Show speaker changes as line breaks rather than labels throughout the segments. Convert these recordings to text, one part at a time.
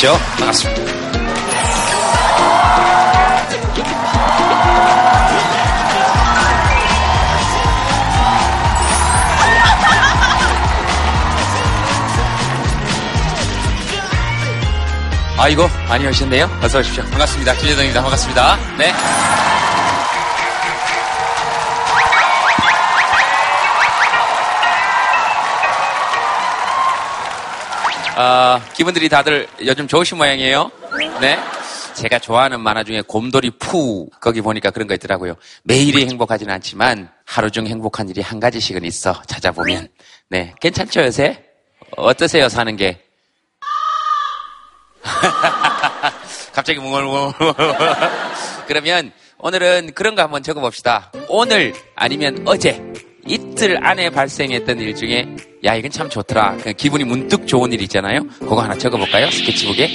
오십시오. 반갑습니다. 아이고, 많이 오셨네요. 어서 오십시오. 반갑습니다. 김재동입니다. 반갑습니다. 네. 어, 기분들이 다들 요즘 좋으신 모양이에요. 네. 제가 좋아하는 만화 중에 곰돌이 푸 거기 보니까 그런 거 있더라고요. 매일이 행복하지는 않지만 하루 중 행복한 일이 한 가지씩은 있어 찾아보면 네 괜찮죠 요새 어떠세요 사는 게 갑자기 뭉얼뭉얼 그러면 오늘은 그런 거 한번 적어봅시다 오늘 아니면 어제 이틀 안에 발생했던 일 중에 야 이건 참 좋더라. 그냥 기분이 문득 좋은 일 있잖아요? 그거 하나 적어볼까요? 스케치북에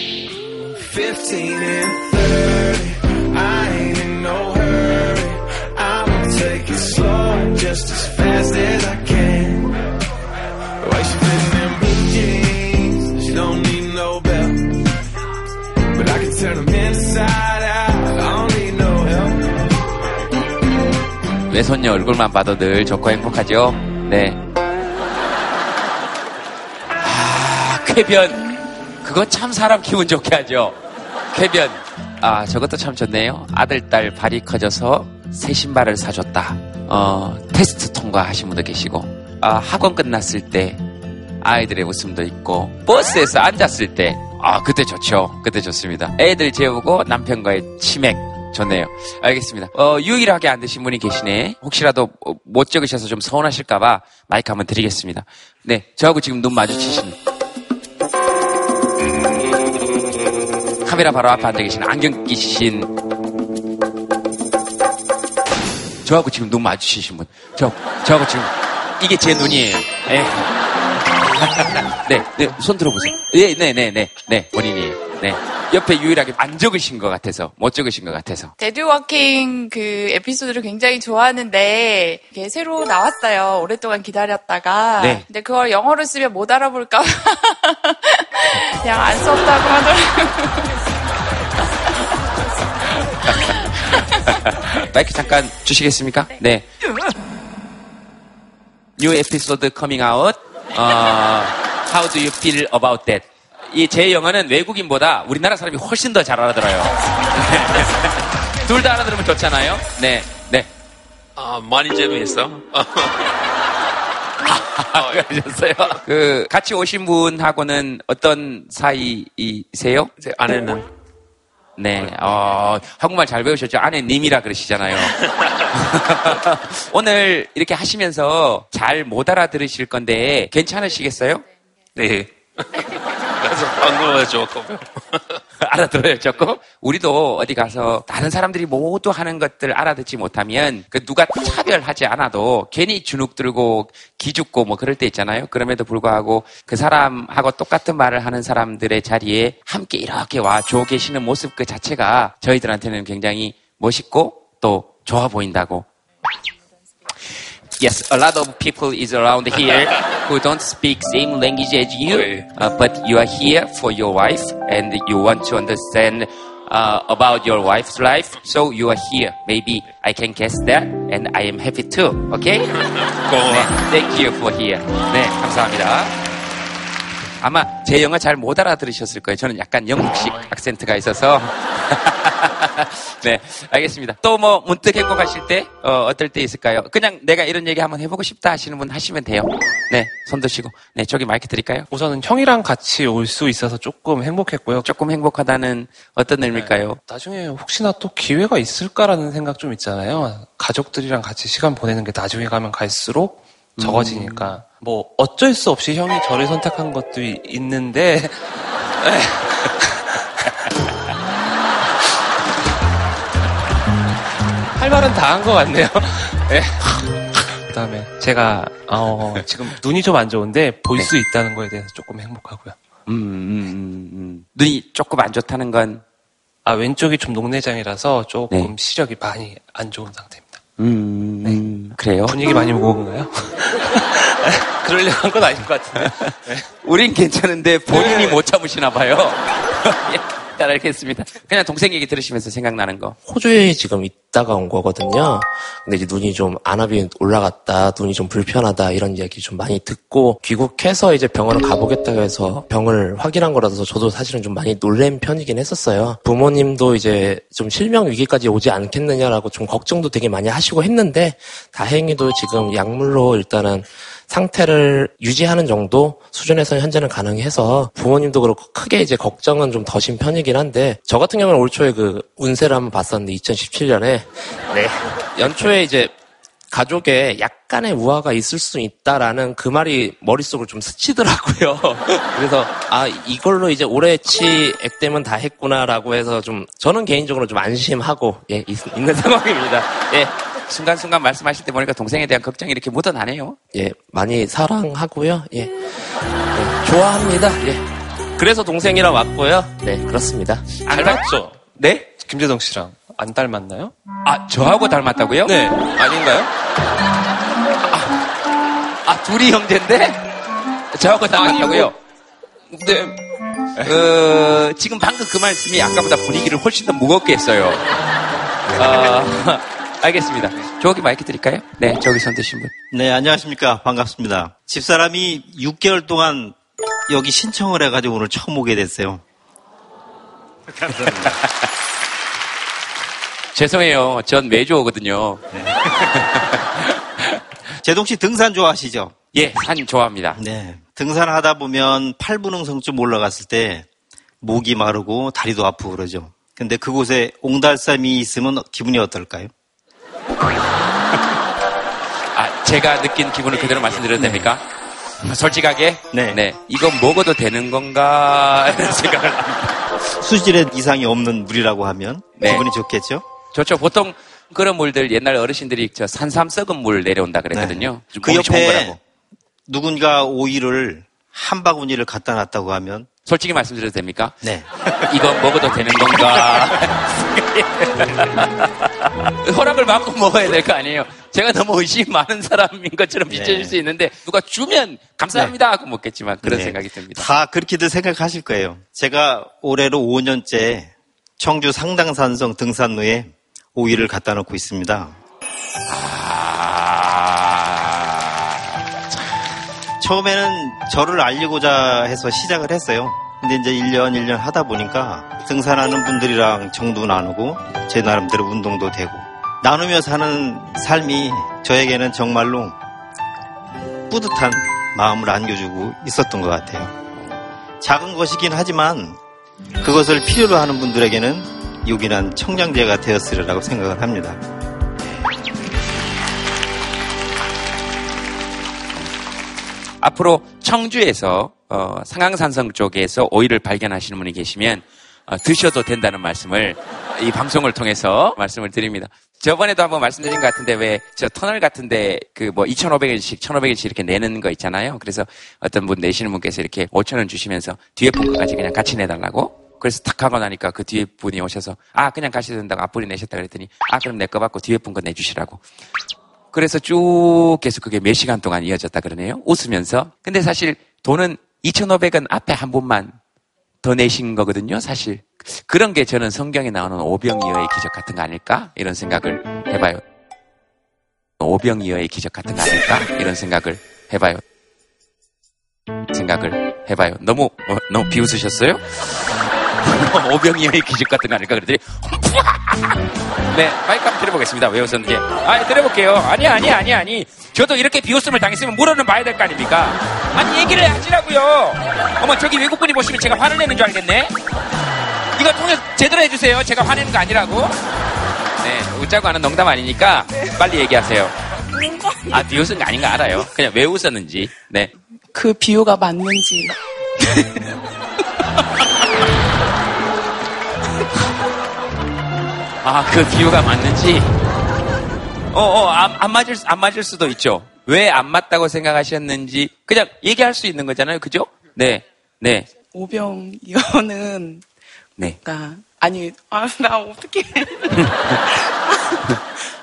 외손녀 얼굴만 봐도 늘 좋고 행복하죠? 네. 아, 쾌변. 그거 참 사람 기분 좋게 하죠. 쾌변. 아, 저것도 참 좋네요. 아들, 딸 발이 커져서 새 신발을 사줬다. 어, 테스트 통과하신 분도 계시고, 아, 학원 끝났을 때 아이들의 웃음도 있고, 버스에서 앉았을 때, 아, 그때 좋죠. 그때 좋습니다. 애들 재우고 남편과의 치맥. 좋네요. 알겠습니다. 어, 유일하게 안 되신 분이 계시네. 혹시라도 못 적으셔서 좀 서운하실까봐 마이크 한번 드리겠습니다. 네, 저하고 지금 눈 마주치십니다. 카메라 바로 앞에 앉아 계신 안경 끼신 저하고 지금 눈 마주치신 분. 저, 저하고 지금 이게 제 눈이에요. 네. 네, 네, 손 들어보세요. 네, 네, 네, 네, 네, 본인이에요. 네. 옆에 유일하게 안 적으신 것 같아서, 못 적으신 것 같아서.
Dead Walking 그 에피소드를 굉장히 좋아하는데, 이게 새로 나왔어요. 오랫동안 기다렸다가. 네. 근데 그걸 영어로 쓰면 못 알아볼까 그냥 안 썼다고 하더라고요.
마이크 잠깐 주시겠습니까? 네. New episode coming out. Uh, how do you feel about that? 이 제 영어는 외국인보다 우리나라 사람이 훨씬 더 잘 알아들어요. 둘 다 알아들으면 좋잖아요. 네, 네.
아, 많이 재미있어.
아, 그러셨어요? 그, 같이 오신 분하고는 어떤 사이이세요?
제 아내는
네, 어, 한국말 잘 배우셨죠? 아내님이라 그러시잖아요. 오늘 이렇게 하시면서 잘 못 알아들으실 건데 괜찮으시겠어요?
네. 그래서 한국어 조금.
알아들어요, 조금? 우리도 어디 가서 다른 사람들이 모두 하는 것들 알아듣지 못하면 그 누가 차별하지 않아도 괜히 주눅 들고 기죽고 뭐 그럴 때 있잖아요. 그럼에도 불구하고 그 사람하고 똑같은 말을 하는 사람들의 자리에 함께 이렇게 와줘 계시는 모습 그 자체가 저희들한테는 굉장히 멋있고 또 좋아 보인다고 Yes, a lot of people is around here who don't speak same language as you, uh, but you are here for your wife and you want to understand uh, about your wife's life. So you are here. Maybe I can guess that, and I am happy too. Okay? 네, thank you for here. 네, 감사합니다. 아마 제 영어 잘 못 알아들으셨을 거예요. 저는 약간 영국식 악센트가 있어서. 네, 알겠습니다. 또 뭐 문득 행복하실 때 어, 어떨 때 있을까요? 그냥 내가 이런 얘기 한번 해보고 싶다 하시는 분 하시면 돼요. 네, 손 드시고. 네, 저기 마이크 드릴까요?
우선은 형이랑 같이 올 수 있어서 조금 행복했고요.
조금 행복하다는 어떤 의미일까요? 네,
나중에 혹시나 또 기회가 있을까라는 생각 좀 있잖아요. 가족들이랑 같이 시간 보내는 게 나중에 가면 갈수록 적어지니까. 음. 뭐 어쩔 수 없이 형이 저를 선택한 것도 있는데 할 말은 다 한 것 같네요. 네. 그다음에 제가 어, 지금 눈이 좀 안 좋은데 볼수 네. 있다는 거에 대해서 조금 행복하고요. 음, 음,
음, 음, 눈이 조금 안 좋다는 건?
아 왼쪽이 좀 녹내장이라서 조금 네. 시력이 많이 안 좋은 상태입니다. 음,
네. 그래요?
분위기 많이 무거운가요? 그러려고 한 건 아닌 것 같은데. 네.
우린 괜찮은데 본인이 네. 못 참으시나 봐요. 잘 알겠습니다. 그냥 동생 얘기 들으시면서 생각나는 거.
호주에 지금 있다가 온 거거든요. 근데 이제 눈이 좀 안압이 올라갔다, 눈이 좀 불편하다 이런 이야기 좀 많이 듣고 귀국해서 이제 병원을 가보겠다고 해서 병을 확인한 거라서 저도 사실은 좀 많이 놀란 편이긴 했었어요. 부모님도 이제 좀 실명 위기까지 오지 않겠느냐라고 좀 걱정도 되게 많이 하시고 했는데 다행히도 지금 약물로 일단은 상태를 유지하는 정도 수준에서 현재는 가능해서 부모님도 그렇고 크게 이제 걱정은 좀 더신 편이긴 한데 저 같은 경우는 올 초에 그 운세를 한번 봤었는데 2017년에 네 연초에 이제 가족에 약간의 우화가 있을 수 있다라는 그 말이 머릿속을 좀 스치더라고요. 그래서 아 이걸로 이제 올해치 액땜은 다 했구나라고 해서 좀 저는 개인적으로 좀 안심하고 예 있, 는 상황입니다. 예.
순간순간 말씀하실 때 보니까 동생에 대한 걱정이 이렇게 묻어나네요.
예, 많이 사랑하고요. 예. 예 좋아합니다. 예. 그래서 동생이랑 왔고요. 네, 그렇습니다.
안 닮았죠?
네?
김재동 씨랑 안 닮았나요?
아, 저하고 닮았다고요?
네. 아닌가요?
아, 아 둘이 형제인데? 저하고 닮았다고요?
네.
어, 지금 방금 그 말씀이 아까보다 분위기를 훨씬 더 무겁게 했어요. 어, 알겠습니다. 저기 마이크 드릴까요? 네, 저기 손 드신 분.
네, 안녕하십니까. 반갑습니다. 집사람이 6개월 동안 여기 신청을 해가지고 오늘 처음 오게 됐어요. 감사합니다.
죄송해요. 전 매주 오거든요. 네.
제동 씨 등산 좋아하시죠?
예, 산 좋아합니다.
네. 등산하다 보면 팔분흥성쯤 올라갔을 때 목이 마르고 다리도 아프고 그러죠. 근데 그곳에 옹달샘이 있으면 기분이 어떨까요?
아, 제가 느낀 기분을 그대로 말씀드려도 네. 됩니까? 솔직하게?
네. 네.
이건 먹어도 되는 건가? 이런 생각을
합니다. 수질에 이상이 없는 물이라고 하면 네. 기분이 좋겠죠?
좋죠. 보통 그런 물들 옛날 어르신들이 저 산삼 썩은 물 내려온다 그랬거든요.
네. 그 옆에 누군가 오이를 한 바구니를 갖다 놨다고 하면
솔직히 말씀드려도 됩니까?
네.
이거 먹어도 되는 건가? 허락을 받고 먹어야 될 거 아니에요. 제가 너무 의심 많은 사람인 것처럼 비춰질 네. 수 있는데 누가 주면 감사합니다 하고 먹겠지만 그런 네. 생각이 듭니다.
다 그렇게들 생각하실 거예요. 제가 올해로 5년째 청주 상당산성 등산로에 오이를 갖다 놓고 있습니다. 아... 처음에는 저를 알리고자 해서 시작을 했어요. 근데 이제 1년, 1년 하다 보니까 등산하는 분들이랑 정도 나누고 제 나름대로 운동도 되고 나누며 사는 삶이 저에게는 정말로 뿌듯한 마음을 안겨주고 있었던 것 같아요. 작은 것이긴 하지만 그것을 필요로 하는 분들에게는 요긴한 청량제가 되었으리라고 생각을 합니다.
앞으로 청주에서 어, 상황산성 쪽에서 오이를 발견하시는 분이 계시면 어, 드셔도 된다는 말씀을 이 방송을 통해서 말씀을 드립니다. 저번에도 한번 말씀드린 것 같은데 왜 저 터널 같은데 그 뭐 2,500원씩 1,500원씩 이렇게 내는 거 있잖아요. 그래서 어떤 분 내시는 분께서 이렇게 5,000원 주시면서 뒤에 분까지 그냥 같이 내달라고 그래서 탁 하고 나니까 그 뒤에 분이 오셔서 아 그냥 가셔도 된다고 앞분이 내셨다 그랬더니 아 그럼 내 거 받고 뒤에 분 거 내주시라고 그래서 쭉 계속 그게 몇 시간 동안 이어졌다 그러네요 웃으면서 근데 사실 돈은 2,500원 앞에 한 분만 더 내신 거거든요, 사실. 그런 게 저는 성경에 나오는 오병이어의 기적 같은 거 아닐까? 이런 생각을 해봐요. 오병이어의 기적 같은 거 아닐까? 이런 생각을 해봐요. 생각을 해봐요. 너무, 어, 너무 비웃으셨어요? 오병이어의 기적 같은 거 아닐까? 그랬더니, 네, 마이크 한번 들어보겠습니다. 왜 웃었는지. 아, 들어볼게요. 아니, 아니, 아니, 아니. 저도 이렇게 비웃음을 당했으면 물어는 봐야 될 거 아닙니까? 아니, 얘기를 하시라고요. 어머, 저기 외국분이 보시면 제가 화를 내는 줄 알겠네? 이거 통해 제대로 해주세요. 제가 화내는 거 아니라고. 네, 웃자고 하는 농담 아니니까 빨리 얘기하세요. 아, 비웃은 거 아닌 거 알아요. 그냥 왜 웃었는지. 네.
그 비유가 맞는지.
아, 그 비유가 맞는지. 어, 어, 안, 안 맞을, 안 맞을 수도 있죠. 왜 안 맞다고 생각하셨는지 그냥 얘기할 수 있는 거잖아요. 그죠? 네. 네.
오병이어는 네. 그러니까 아니, 아, 나 어떻게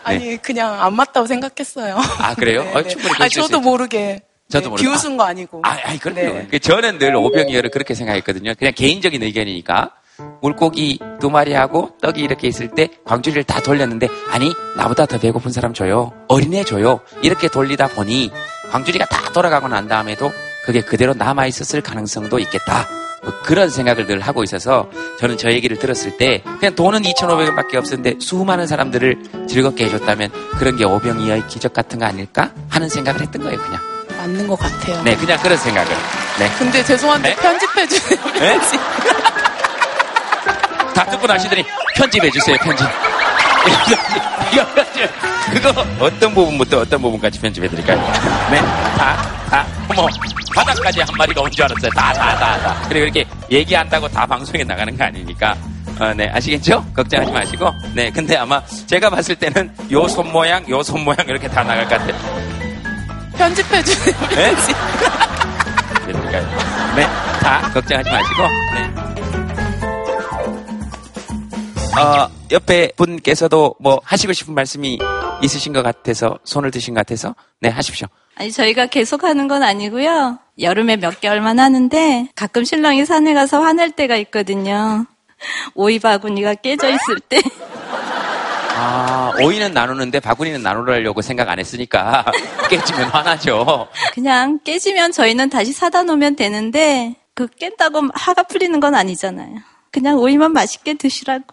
아니, 네. 그냥 안 맞다고 생각했어요.
아, 그래요? 네,
어, 충분히 아, 저도 모르게 저도 네, 모르 비웃은 거 아니고.
아, 아니, 그럼요. 네. 그 저는 늘 오병이어를 그렇게 생각했거든요. 그냥 개인적인 의견이니까. 물고기 두 마리 하고 떡이 이렇게 있을 때 광주리를 다 돌렸는데 아니 나보다 더 배고픈 사람 줘요 어린애 줘요 이렇게 돌리다 보니 광주리가 다 돌아가고 난 다음에도 그게 그대로 남아 있었을 가능성도 있겠다 뭐 그런 생각을 늘 하고 있어서 저는 저 얘기를 들었을 때 그냥 돈은 2,500원밖에 없었는데 수많은 사람들을 즐겁게 해줬다면 그런 게 오병이어의 기적 같은 거 아닐까 하는 생각을 했던 거예요 그냥
맞는 것 같아요.
네, 그냥 그런 생각을. 네.
근데 죄송한데 네? 편집해 주세요. 네?
다 듣고 나시더니 편집해 주세요. 편집. 그거 어떤 부분부터 어떤 부분까지 편집해 드릴까요? 네, 다, 다, 뭐 바닥까지 한 마리가 온 줄 알았어요. 다, 다, 다, 다. 그리고 이렇게 얘기한다고 다 방송에 나가는 거 아니니까. 어, 네, 아시겠죠? 걱정하지 마시고. 네, 근데 아마 제가 봤을 때는 요 손 모양, 요 손 모양 이렇게 다 나갈 것 같아요.
편집해 주세요. 네?
그러니까요. 네, 다 걱정하지 마시고. 네. 어, 옆에 분께서도 뭐 하시고 싶은 말씀이 있으신 것 같아서 손을 드신 것 같아서 네 하십시오.
아니 저희가 계속 하는 건 아니고요. 여름에 몇 개월만 하는데 가끔 신랑이 산에 가서 화낼 때가 있거든요. 오이 바구니가 깨져 있을 때.
아, 오이는 나누는데 바구니는 나누려고 생각 안 했으니까 깨지면 화나죠.
그냥 깨지면 저희는 다시 사다 놓으면 되는데 그 깬다고 화가 풀리는 건 아니잖아요. 그냥 오이만 맛있게 드시라고.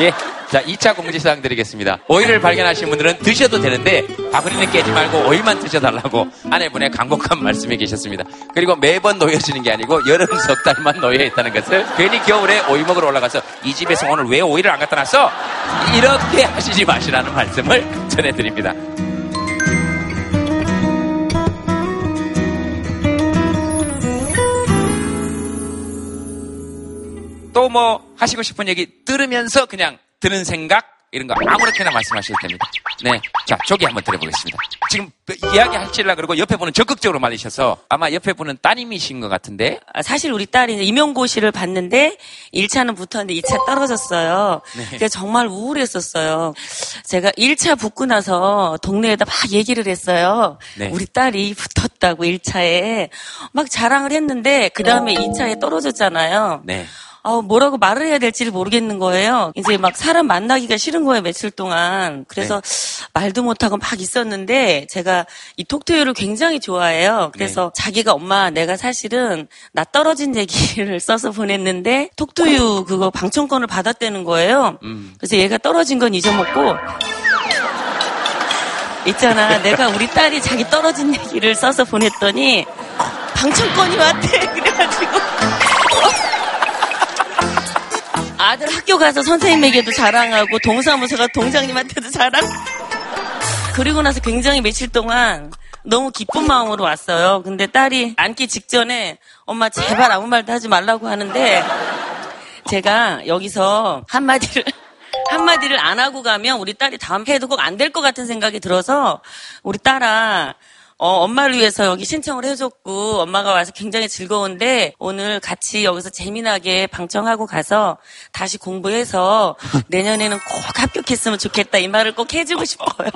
예. 자, 2차 공지사항 드리겠습니다. 오이를 발견하신 분들은 드셔도 되는데 바구니는 깨지 말고 오이만 드셔달라고 아내분의 강곡한 말씀이 계셨습니다. 그리고 매번 놓여지는 게 아니고 여름 석 달만 놓여 있다는 것을 괜히 겨울에 오이 먹으러 올라가서 이 집에서 오늘 왜 오이를 안 갖다 놨어? 이렇게 하시지 마시라는 말씀을 전해드립니다. 또 뭐 하시고 싶은 얘기 들으면서 그냥 드는 생각 이런 거 아무렇게나 말씀하셔도 됩니다. 네. 자, 저기 한번 들어보겠습니다. 지금 이야기 하시려고 그러고 옆에 분은 적극적으로 말리셔서 아마 옆에 분은 따님이신 것 같은데.
아, 사실 우리 딸이 임용고시를 봤는데 1차는 붙었는데 2차 떨어졌어요. 네. 그래서 정말 우울했었어요. 제가 1차 붙고 나서 동네에다 막 얘기를 했어요. 네. 우리 딸이 붙었다고 1차에 막 자랑을 했는데 그 다음에 2차에 떨어졌잖아요. 네. 어, 뭐라고 말을 해야 될지를 모르겠는 거예요. 이제 막 사람 만나기가 싫은 거예요, 며칠 동안. 그래서 네. 말도 못하고 막 있었는데 제가 이 톡투유를 굉장히 좋아해요. 그래서 네. 자기가 엄마 내가 사실은 나 떨어진 얘기를 써서 보냈는데 톡투유 그거 방청권을 받았다는 거예요. 음. 그래서 얘가 떨어진 건 잊어먹고 있잖아. 내가 우리 딸이 자기 떨어진 얘기를 써서 보냈더니 방청권이 왔대. 그래가지고 아들 학교 가서 선생님에게도 자랑하고 동사무소가 동장님한테도 자랑. 그리고 나서 굉장히 며칠 동안 너무 기쁜 마음으로 왔어요. 근데 딸이 앉기 직전에 엄마 제발 아무 말도 하지 말라고 하는데 제가 여기서 한마디를 한마디를 안 하고 가면 우리 딸이 다음 해도 꼭 안 될 것 같은 생각이 들어서 우리 딸아 어, 엄마를 위해서 여기 신청을 해줬고 엄마가 와서 굉장히 즐거운데 오늘 같이 여기서 재미나게 방청하고 가서 다시 공부해서 내년에는 꼭 합격했으면 좋겠다 이 말을 꼭 해주고 싶어요.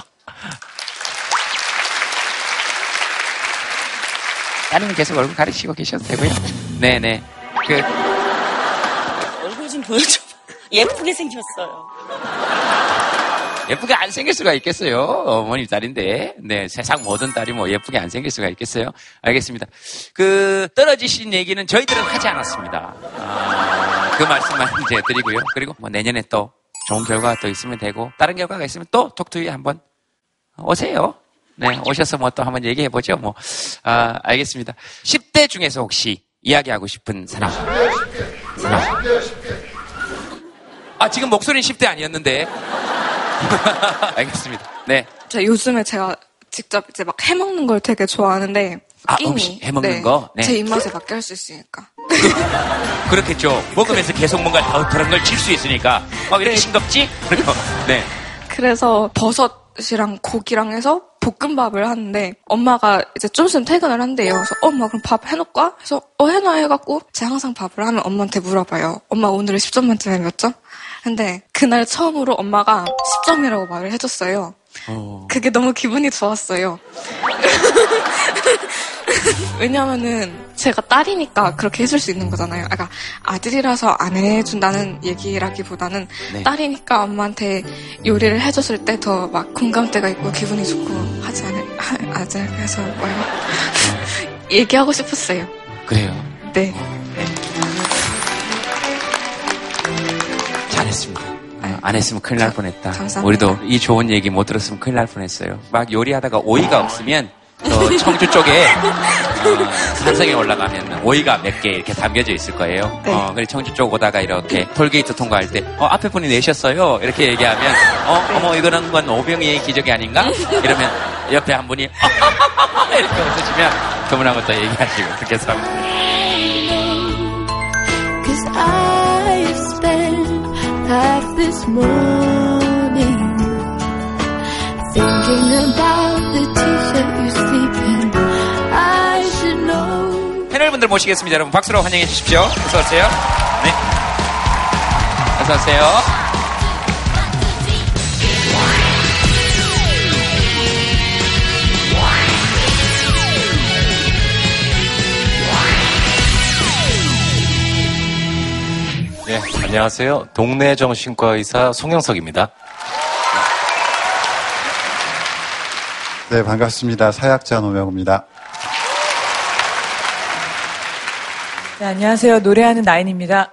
따님은 계속 얼굴 가리시고 계셔도 되고요. 네네. 그
얼굴 좀 보여줘. 예쁘게 생겼어요.
예쁘게 안 생길 수가 있겠어요. 어머니 딸인데. 네, 세상 모든 딸이 뭐 예쁘게 안 생길 수가 있겠어요. 알겠습니다. 그, 떨어지신 얘기는 저희들은 하지 않았습니다. 아, 그 말씀만 이제 드리고요. 그리고 뭐 내년에 또 좋은 결과가 또 있으면 되고, 다른 결과가 있으면 또 톡투이 한번 오세요. 네, 오셔서 뭐 또 한번 얘기해 보죠. 뭐, 아, 알겠습니다. 10대 중에서 혹시 이야기하고 싶은 사람? 사람. 아, 지금 목소리는 10대 아니었는데. 알겠습니다. 네.
저 요즘에 제가 직접 이제 막 해먹는 걸 되게 좋아하는데
아, 음식 해먹는
네.
거?
네. 제 입맛에 맞게 할 수 있으니까.
그렇겠죠. 먹으면서 계속 뭔가 다른 걸칠 수 있으니까. 어, 이렇게 네. 싱겁지? 그리고, 네.
그래서 버섯이랑 고기랑 해서 볶음밥을 하는데 엄마가 이제 좀 있으면 퇴근을 한대요. 그래서 엄마 그럼 밥 해놓을까? 해서 어 해놔 해갖고 제가 항상 밥을 하면 엄마한테 물어봐요. 엄마 오늘은 10점 만점에 몇 점? 근데 그날 처음으로 엄마가 10점이라고 말을 해줬어요. 어... 그게 너무 기분이 좋았어요.
왜냐면은 제가 딸이니까 그렇게 해줄 수 있는 거잖아요. 그러니까 아들이라서 안 해준다는 얘기라기보다는 네. 딸이니까 엄마한테 요리를 해줬을 때 더 막 공감대가 있고 기분이 좋고 하지 않을, 하, 아지 그래서 뭐요? 얘기하고 싶었어요.
그래요?
네.
네. 잘했습니다. 아, 안 했으면 큰일 날 뻔했다.
감사합니다.
우리도 이 좋은 얘기 못 들었으면 큰일 날 뻔했어요. 막 요리하다가 오이가 없으면 저 청주 쪽에 어, 산성에 올라가면 오이가 몇 개 이렇게 담겨져 있을 거예요. 네. 어, 그래 청주 쪽 오다가 이렇게 톨게이트 통과할 때, 어, 앞에 분이 내셨어요. 이렇게 얘기하면, 어, 어머 이거는 건 오병이의 기적이 아닌가? 이러면 옆에 한 분이 이렇게 웃으시면 그분하고 또 얘기하시고 그렇게 해서 half this morning thinking about the t-shirt you sleep in. I should know. 패널분들 모시겠습니다. 여러분 박수로 환영해 주십시오. 어서 오세요. 네. 어서 오세요.
네, 안녕하세요. 동네 정신과 의사 송영석입니다.
네, 반갑습니다. 사약자 노명입니다.
네, 안녕하세요. 노래하는 나인입니다.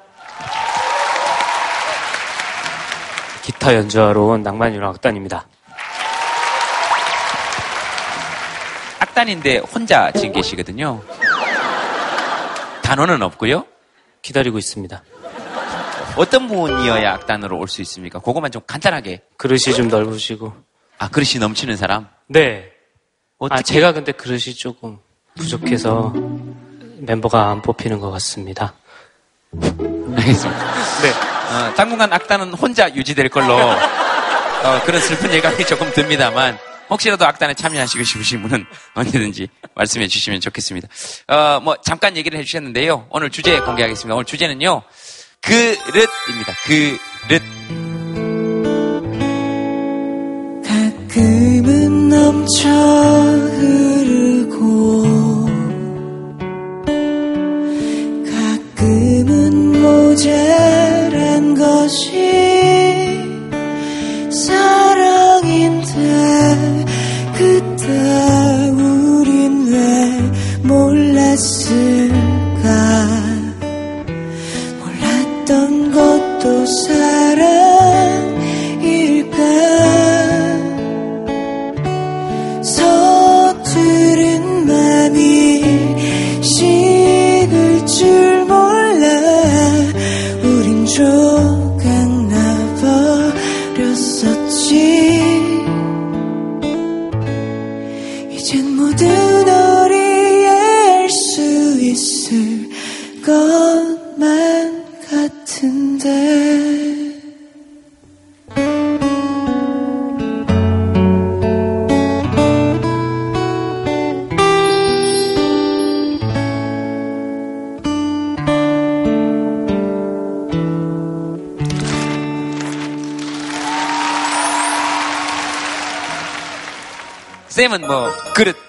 기타 연주하러 온 낭만유랑 악단입니다.
악단인데 혼자 지금 계시거든요. 단어는 없고요.
기다리고 있습니다.
어떤 분이어야 악단으로 올 수 있습니까? 그것만 좀 간단하게.
그릇이 좀 넓으시고.
아, 그릇이 넘치는 사람?
네. 어떻게... 아, 제가 근데 그릇이 조금 부족해서 멤버가 안 뽑히는 것 같습니다.
알겠습니다. 네. 어, 당분간 악단은 혼자 유지될 걸로 어, 그런 슬픈 예감이 조금 듭니다만 혹시라도 악단에 참여하시고 싶으신 분은 언제든지 말씀해 주시면 좋겠습니다. 어, 뭐 잠깐 얘기를 해주셨는데요. 오늘 주제 공개하겠습니다. 오늘 주제는요. 그릇입니다. 그릇. 가끔은 넘쳐 흐르고 가끔은 모자란 것이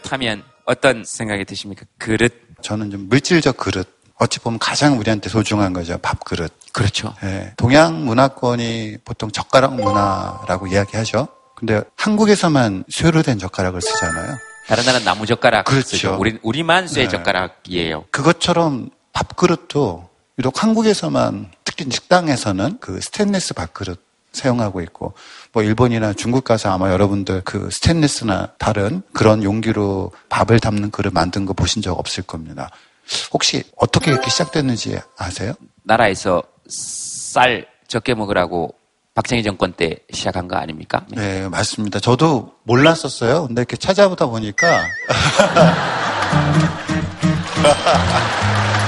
그릇 하면 어떤 생각이 드십니까? 그릇?
저는 좀 물질적 그릇 어찌 보면 가장 우리한테 소중한 거죠. 밥그릇.
그렇죠.
네. 동양 문화권이 보통 젓가락 문화라고 이야기하죠. 근데 한국에서만 쇠로 된 젓가락을 쓰잖아요.
다른 나라는 나무 젓가락 그렇죠. 쓰죠. 우리, 우리만 쇠 네. 젓가락이에요.
그것처럼 밥그릇도 유독 한국에서만 특히 식당에서는 그 스테인리스 밥그릇 사용하고 있고 뭐 일본이나 중국 가서 아마 여러분들 그 스테인리스나 다른 그런 용기로 밥을 담는 그릇 만든 거 보신 적 없을 겁니다. 혹시 어떻게 이렇게 시작됐는지 아세요?
나라에서 쌀 적게 먹으라고 박정희 정권 때 시작한 거 아닙니까?
네. 네, 맞습니다. 저도 몰랐었어요. 근데 이렇게 찾아보다 보니까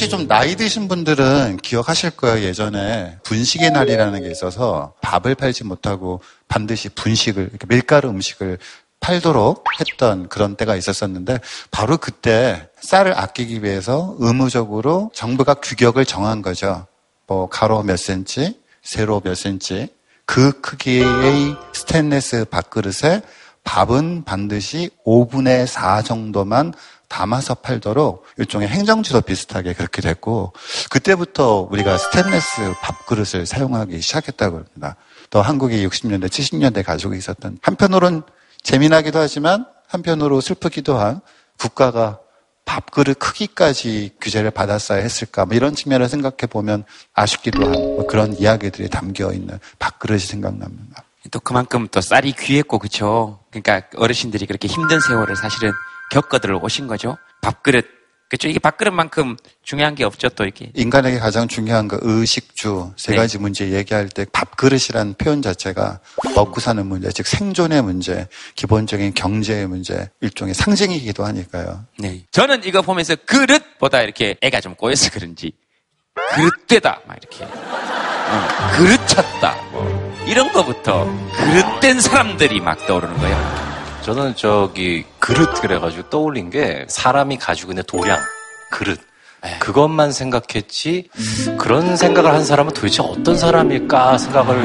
혹시 좀 나이 드신 분들은 기억하실 거예요. 예전에 분식의 날이라는 게 있어서 밥을 팔지 못하고 반드시 분식을 밀가루 음식을 팔도록 했던 그런 때가 있었었는데 바로 그때 쌀을 아끼기 위해서 의무적으로 정부가 규격을 정한 거죠. 뭐 가로 몇 센치, 세로 몇 센치 그 크기의 스테인레스 밥그릇에 밥은 반드시 5분의 4 정도만 담아서 팔도록 일종의 행정지도 비슷하게 그렇게 됐고 그때부터 우리가 스테인레스 밥그릇을 사용하기 시작했다고 합니다. 또 한국이 60년대, 70년대 가지고 있었던 한편으론 재미나기도 하지만 한편으로 슬프기도 한 국가가 밥그릇 크기까지 규제를 받았어야 했을까 뭐 이런 측면을 생각해 보면 아쉽기도 한 뭐 그런 이야기들이 담겨 있는 밥그릇이 생각납니다.
또 그만큼 또 쌀이 귀했고 그쵸. 그러니까 어르신들이 그렇게 힘든 세월을 사실은 겪어들 오신 거죠. 밥그릇 그렇죠. 이게 밥그릇만큼 중요한 게 없죠, 또 이게.
인간에게 가장 중요한 거 의식주 세 네. 가지 네. 문제 얘기할 때 밥그릇이라는 표현 자체가 먹고 사는 문제, 즉 생존의 문제, 기본적인 경제의 문제, 일종의 상징이기도 하니까요.
네. 저는 이거 보면서 그릇보다 이렇게 애가 좀 꼬여서 그런지 그릇되다 막 이렇게 어, 그릇쳤다 뭐 이런 거부터 그릇된 사람들이 막 떠오르는 거예요.
저는 저기 그릇 그래가지고 떠올린 게 사람이 가지고 있는 도량, 그릇. 네. 그것만 생각했지 그런 생각을 한 사람은 도대체 어떤 사람일까 생각을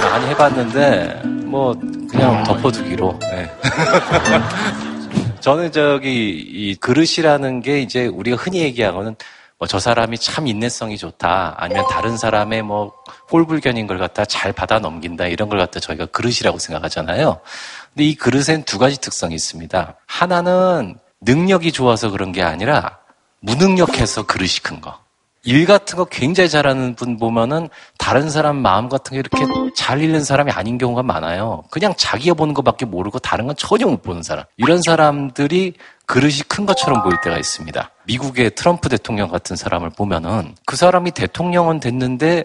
많이 해봤는데 뭐 그냥 덮어두기로. 네. 저는 저기 이 그릇이라는 게 이제 우리가 흔히 얘기하고는 뭐 저 사람이 참 인내성이 좋다 아니면 다른 사람의 뭐 꼴불견인 걸 갖다 잘 받아 넘긴다 이런 걸 갖다 저희가 그릇이라고 생각하잖아요. 근데 이 그릇엔 두 가지 특성이 있습니다. 하나는 능력이 좋아서 그런 게 아니라 무능력해서 그릇이 큰 거. 일 같은 거 굉장히 잘하는 분 보면은 다른 사람 마음 같은 게 이렇게 잘 읽는 사람이 아닌 경우가 많아요. 그냥 자기가 보는 것밖에 모르고 다른 건 전혀 못 보는 사람. 이런 사람들이 그릇이 큰 것처럼 보일 때가 있습니다. 미국의 트럼프 대통령 같은 사람을 보면은 그 사람이 대통령은 됐는데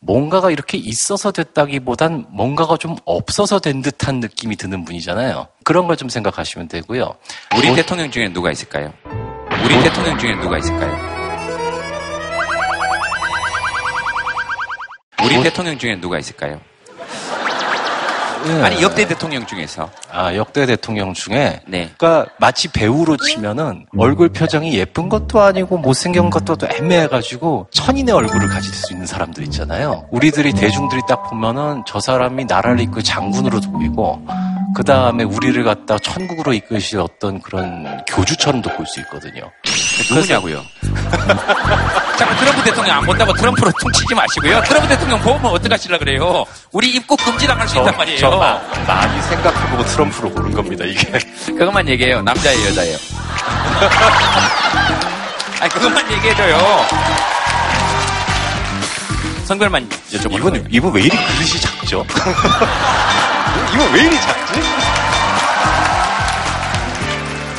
뭔가가 이렇게 있어서 됐다기보단 뭔가가 좀 없어서 된 듯한 느낌이 드는 분이잖아요. 그런 걸 좀 생각하시면 되고요.
우리 뭐... 대통령 중에 누가 있을까요? 우리 뭐... 대통령 중에 누가 있을까요? 우리 뭐... 대통령 중에 누가 있을까요? 네. 아니 역대 대통령 중에서
아 역대 대통령 중에 네. 그러니까 마치 배우로 치면은 얼굴 표정이 예쁜 것도 아니고 못생긴 것도 애매해가지고 천인의 얼굴을 가질 수 있는 사람들 있잖아요. 우리들이 대중들이 딱 보면은 저 사람이 나라를 이끌 장군으로도 보이고 그 다음에 우리를 갖다 천국으로 이끄실 어떤 그런 교주처럼도 볼 수 있거든요.
누구냐고요? 자꾸 트럼프 대통령 안 본다고 트럼프로 퉁치지 마시고요. 트럼프 대통령 보면 어떡하실라 그래요? 우리 입국 금지 당할 수 저, 있단 말이에요. 저
마, 많이 생각해보고 트럼프로 고른 겁니다, 이게.
그것만 얘기해요. 남자예요, 여자예요? 아니, 그것만 얘기해줘요. 선별만 여쭤보는
이분. 이분 왜 이리 그릇이 작죠? 이분 왜 이리 작지?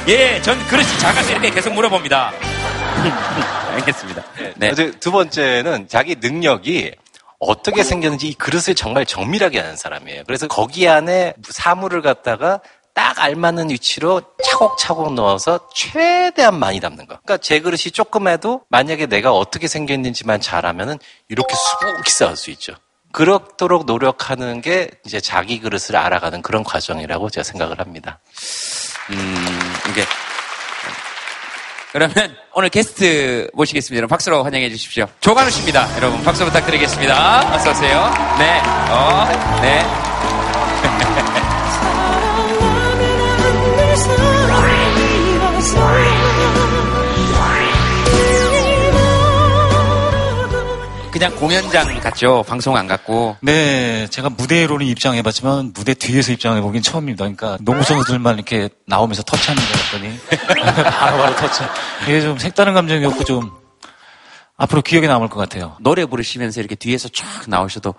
예, 전 그릇이 작아서 이렇게 계속 물어봅니다. 알겠습니다.
네. 네. 두 번째는 자기 능력이 어떻게 생겼는지 이 그릇을 정말 정밀하게 아는 사람이에요. 그래서 거기 안에 사물을 갖다가 딱 알맞는 위치로 차곡차곡 넣어서 최대한 많이 담는 거. 그러니까 제 그릇이 조금해도 만약에 내가 어떻게 생겼는지만 잘 알면은 이렇게 수북히 쌓을 수 있죠. 그렇도록 노력하는 게 이제 자기 그릇을 알아가는 그런 과정이라고 제가 생각을 합니다.
음, 이게 그러면 오늘 게스트 모시겠습니다. 여러분 박수로 환영해 주십시오. 조관우 씨입니다. 여러분 박수 부탁드리겠습니다. 어서 오세요. 네, 어, 네. 그냥 공연장 같죠. 방송 안 갔고.
네, 제가 무대로는 입장해봤지만 무대 뒤에서 입장해보긴 처음입니다. 그러니까 농구 선수들만 이렇게 나오면서 터치하는 줄 알았더니 바로바로 터치. 이게 좀 색다른 감정이었고 좀 앞으로 기억에 남을 것 같아요.
노래 부르시면서 이렇게 뒤에서 쫙 나오셔도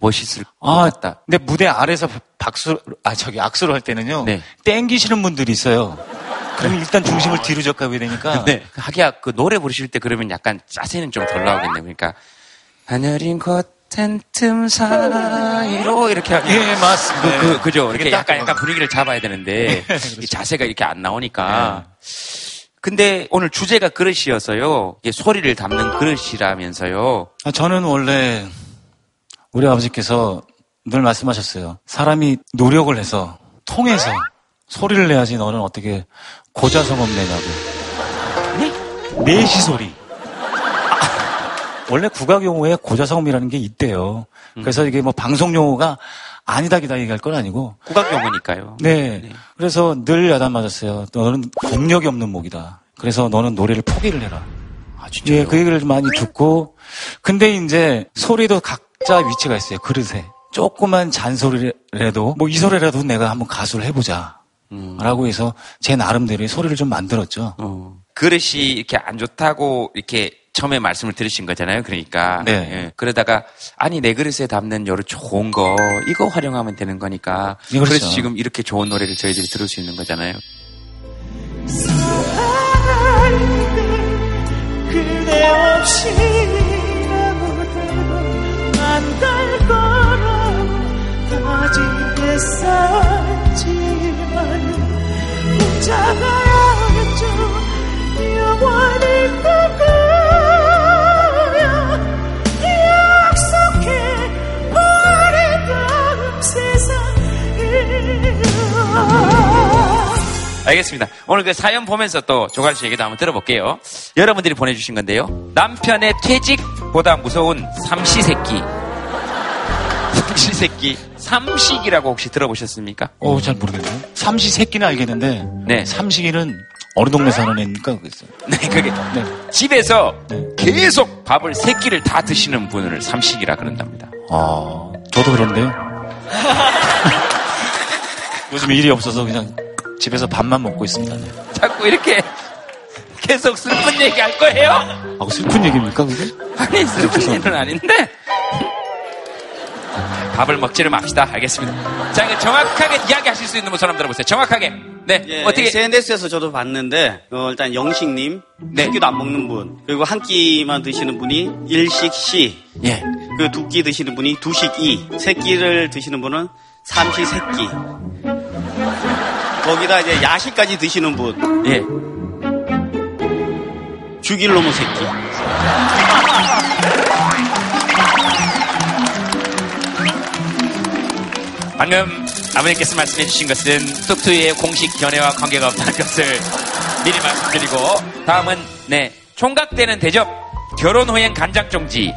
멋있을 아, 것 같다.
근데 무대 아래서 박수, 아 저기 악수를 할 때는요. 네. 땡기시는 분들이 있어요. 그럼 일단 중심을 뒤로 적하게 되니까.
네. 하기야 그 노래 부르실 때 그러면 약간 짜세는 좀 덜 나오겠네요. 그러니까 하늘인 곳텐 틈 사이로 이렇게 하면
예 맞습니다.
그, 그, 그 죠. 이렇게 약간 약간 분위기를 잡아야 되는데 네, 그렇죠. 자세가 이렇게 안 나오니까. 네. 근데 오늘 주제가 그릇이어서요. 이게 소리를 담는 그릇이라면서요.
아, 저는 원래 우리 아버지께서 늘 말씀하셨어요. 사람이 노력을 해서 통해서 소리를 내야지 너는 어떻게 고자성업 내냐고. 네? 내시 소리. 원래 국악 용어에 고자성음이라는 게 있대요. 그래서 이게 뭐 방송 용어가 아니다 기다 얘기할 건 아니고
국악 용어니까요.
네. 네. 그래서 늘 야단 맞았어요. 너는 공력이 없는 목이다. 그래서 너는 노래를 포기를 해라.
아, 진짜요?
예, 그 얘기를 많이 듣고 근데 이제 소리도 각자 위치가 있어요. 그릇에. 조그만 잔소리라도 뭐 이 소리라도 내가 한번 가수를 해보자. 음. 라고 해서 제 나름대로의 소리를 좀 만들었죠. 어.
그릇이 이렇게 안 좋다고 이렇게 처음에 말씀을 들으신 거잖아요. 그러니까. 네. 예. 그러다가 아니 내 그릇에 담는 여러 좋은 거 이거 활용하면 되는 거니까. 네, 그렇죠. 그래서 지금 이렇게 좋은 노래를 저희들이 들을 수 있는 거잖아요. 그대 없 알겠습니다. 오늘 그 사연 보면서 또 조갈 씨 얘기도 한번 들어볼게요. 여러분들이 보내주신 건데요. 남편의 퇴직보다 무서운 삼시세끼. 삼시세끼. 삼식이라고 혹시 들어보셨습니까?
어, 잘 모르겠네요. 삼시세끼는 알겠는데. 네. 삼식이는 어느 동네 사는 애입니까? 그랬어요.
네, 그게. 네. 집에서 네. 계속 밥을 세 끼를 다 드시는 분을 삼식이라 그런답니다.
아, 저도 그런데요. 요즘 일이 없어서 그냥 집에서 밥만 먹고 있습니다. 네.
자꾸 이렇게 계속 슬픈 얘기 할 거예요?
아, 슬픈 얘기입니까, 그게?
아니, 슬픈 얘기는 아닌데. 밥을 먹지를 맙시다. 알겠습니다. 자, 정확하게 이야기하실 수 있는 분 사람 들어보세요. 정확하게. 네.
예, 어떻게 SNS에서 저도 봤는데 어, 일단 영식님 네. 한 끼도 안 먹는 분 그리고 한 끼만 드시는 분이 일식 씨. 예. 그두끼 드시는 분이 두식 이. 세 끼를 드시는 분은 삼시 세 끼. 거기다 이제 야식까지 드시는 분. 예. 죽일 놈의 새끼.
방금 아버님께서 말씀해 주신 것은 뚝투이의 공식 견해와 관계가 없다는 것을 미리 말씀드리고 다음은 네 총각되는 대접 결혼 후엔 간장 종지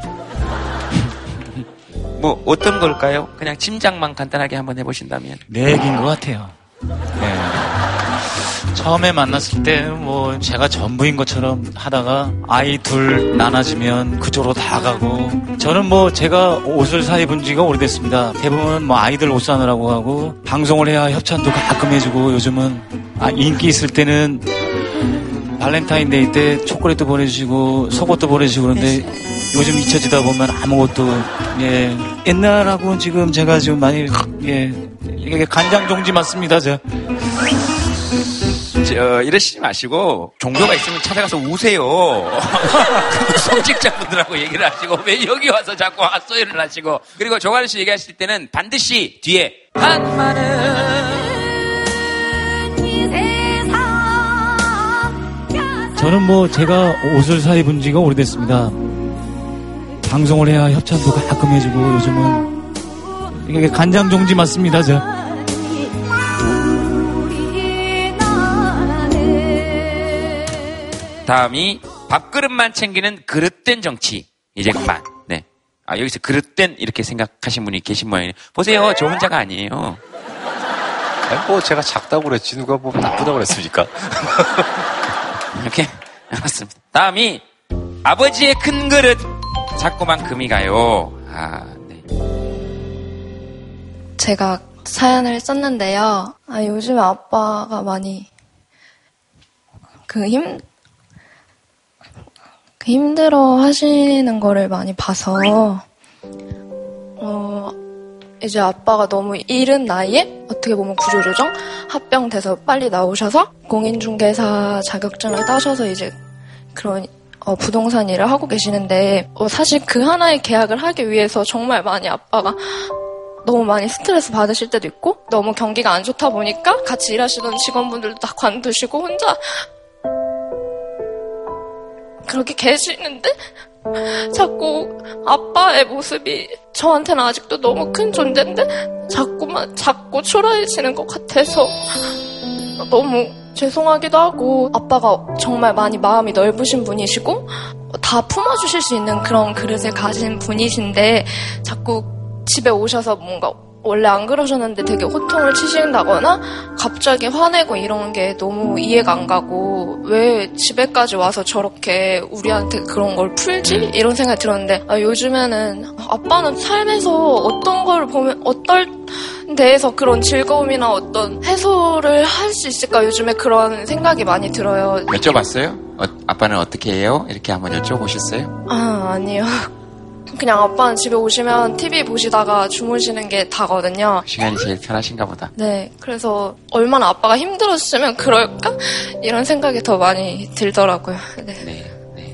뭐 어떤 걸까요? 그냥 짐작만 간단하게 한번 해보신다면
내 얘기인 것 같아요. 네. 처음에 만났을 때는 뭐 제가 전부인 것처럼 하다가 아이 둘 나눠지면 그쪽으로 다 가고 저는 뭐 제가 옷을 사 입은 지가 오래됐습니다. 대부분 뭐 아이들 옷 사느라고 하고 방송을 해야 협찬도 가끔 해주고 요즘은 아 인기 있을 때는 발렌타인데이 때 초콜릿도 보내주시고 속옷도 보내주시고 그런데 요즘 잊혀지다 보면 아무것도 예 옛날하고는 지금 제가 지금 많이 예 이게 간장 종지 맞습니다 저.
저, 이러시지 마시고 종교가 있으면 찾아가서 우세요. 성직자분들하고 얘기를 하시고 왜 여기 와서 자꾸 헛소리를 하시고 그리고 조가리 씨 얘기하실 때는 반드시 뒤에 한마는
저는 뭐 제가 옷을 사 입은 지가 오래됐습니다. 방송을 해야 협찬도 가끔 해주고 요즘은 이게 간장 종지 맞습니다, 저.
다음이 밥그릇만 챙기는 그릇된 정치. 이제 그만. 네. 아, 여기서 그릇된 이렇게 생각하신 분이 계신 모양이에요. 보세요. 저 혼자가 아니에요.
아니, 뭐 제가 작다고 그랬지 누가 뭐 나쁘다고 그랬습니까?
이렇게 알았습니다. 다음이 아버지의 큰 그릇 자꾸만 금이 가요. 아, 네.
제가 사연을 썼는데요. 아, 요즘 아빠가 많이 그 힘, 힘들어 하시는 거를 많이 봐서, 어, 이제 아빠가 너무 이른 나이에 어떻게 보면 구조조정 합병돼서 빨리 나오셔서 공인중개사 자격증을 따셔서 이제 그런 어, 부동산 일을 하고 계시는데 어, 사실 그 하나의 계약을 하기 위해서 정말 많이 아빠가 너무 많이 스트레스 받으실 때도 있고 너무 경기가 안 좋다 보니까 같이 일하시던 직원분들도 다 관두시고 혼자 그렇게 계시는데 자꾸 아빠의 모습이 저한테는 아직도 너무 큰 존재인데 자꾸만 자꾸 초라해지는 것 같아서 너무 죄송하기도 하고 아빠가 정말 많이 마음이 넓으신 분이시고 다 품어주실 수 있는 그런 그릇을 가진 분이신데 자꾸 집에 오셔서 뭔가 원래 안 그러셨는데 되게 호통을 치신다거나 갑자기 화내고 이런 게 너무 이해가 안 가고 왜 집에까지 와서 저렇게 우리한테 그런 걸 풀지? 이런 생각이 들었는데 아, 요즘에는 아빠는 삶에서 어떤 걸 보면 어떨 데에서 그런 즐거움이나 어떤 해소를 할 수 있을까 요즘에 그런 생각이 많이 들어요.
여쭤봤어요? 어, 아빠는 어떻게 해요? 이렇게 한번 여쭤보셨어요?
아 아니요. 그냥 아빠는 집에 오시면 TV 보시다가 주무시는 게 다거든요.
시간이 제일 편하신가 보다.
네, 그래서 얼마나 아빠가 힘들었으면 그럴까? 이런 생각이 더 많이 들더라고요. 네. 네, 네.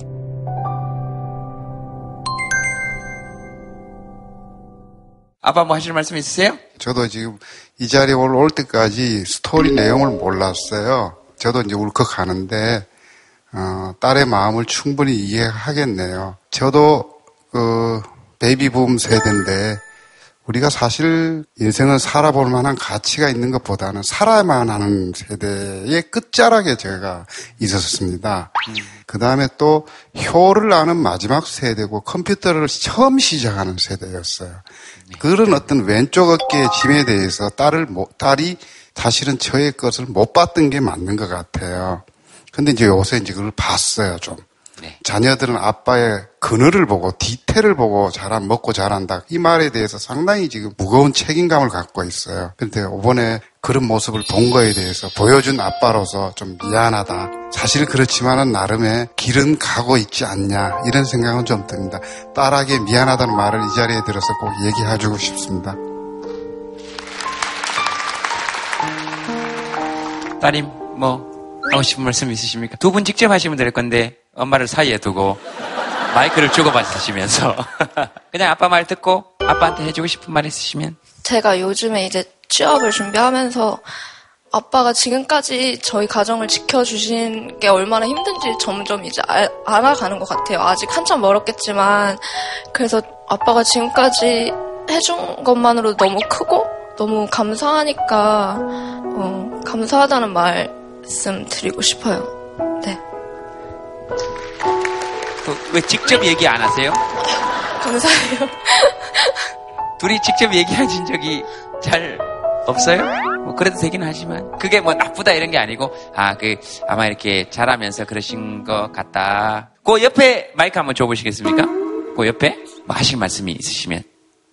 아빠 뭐 하실 말씀 있으세요?
저도 지금 이 자리에 올 때까지 스토리 내용을 몰랐어요. 저도 이제 울컥하는데 어, 딸의 마음을 충분히 이해하겠네요. 저도 그 베이비 붐 세대인데 우리가 사실 인생을 살아볼 만한 가치가 있는 것보다는 살아야만 하는 세대의 끝자락에 제가 있었습니다. 음. 그 다음에 또 효를 아는 마지막 세대고 컴퓨터를 처음 시작하는 세대였어요. 네. 그런 어떤 왼쪽 어깨의 짐에 대해서 딸을, 딸이 사실은 저의 것을 못 봤던 게 맞는 것 같아요. 근데 이제 요새 이제 그걸 봤어요, 좀. 네. 자녀들은 아빠의 그늘을 보고 디테일을 보고 자란 먹고 자란다. 이 말에 대해서 상당히 지금 무거운 책임감을 갖고 있어요. 그런데 이번에 그런 모습을 본 거에 대해서 보여준 아빠로서 좀 미안하다. 사실 그렇지만은 나름의 길은 가고 있지 않냐 이런 생각은 좀 듭니다. 딸에게 미안하다는 말을 이 자리에 들어서 꼭 얘기해주고 싶습니다.
따님 뭐 하고 싶은 말씀 있으십니까? 두 분 직접 하시면 될 건데 엄마를 사이에 두고 마이크를 주고받으시면서 그냥 아빠 말 듣고 아빠한테 해주고 싶은 말 있으시면
제가 요즘에 이제 취업을 준비하면서 아빠가 지금까지 저희 가정을 지켜주신 게 얼마나 힘든지 점점 이제 알, 아가는 것 같아요. 아직 한참 멀었겠지만 그래서 아빠가 지금까지 해준 것만으로 너무 크고 너무 감사하니까 어, 감사하다는 말씀 드리고 싶어요. 네.
왜 직접 얘기 안 하세요?
감사해요.
둘이 직접 얘기하신 적이 잘 없어요? 뭐 그래도 되긴 하지만 그게 뭐 나쁘다 이런 게 아니고 아 그 아마 이렇게 잘하면서 그러신 것 같다. 그 옆에 마이크 한번 줘보시겠습니까? 그 옆에 뭐 하실 말씀이 있으시면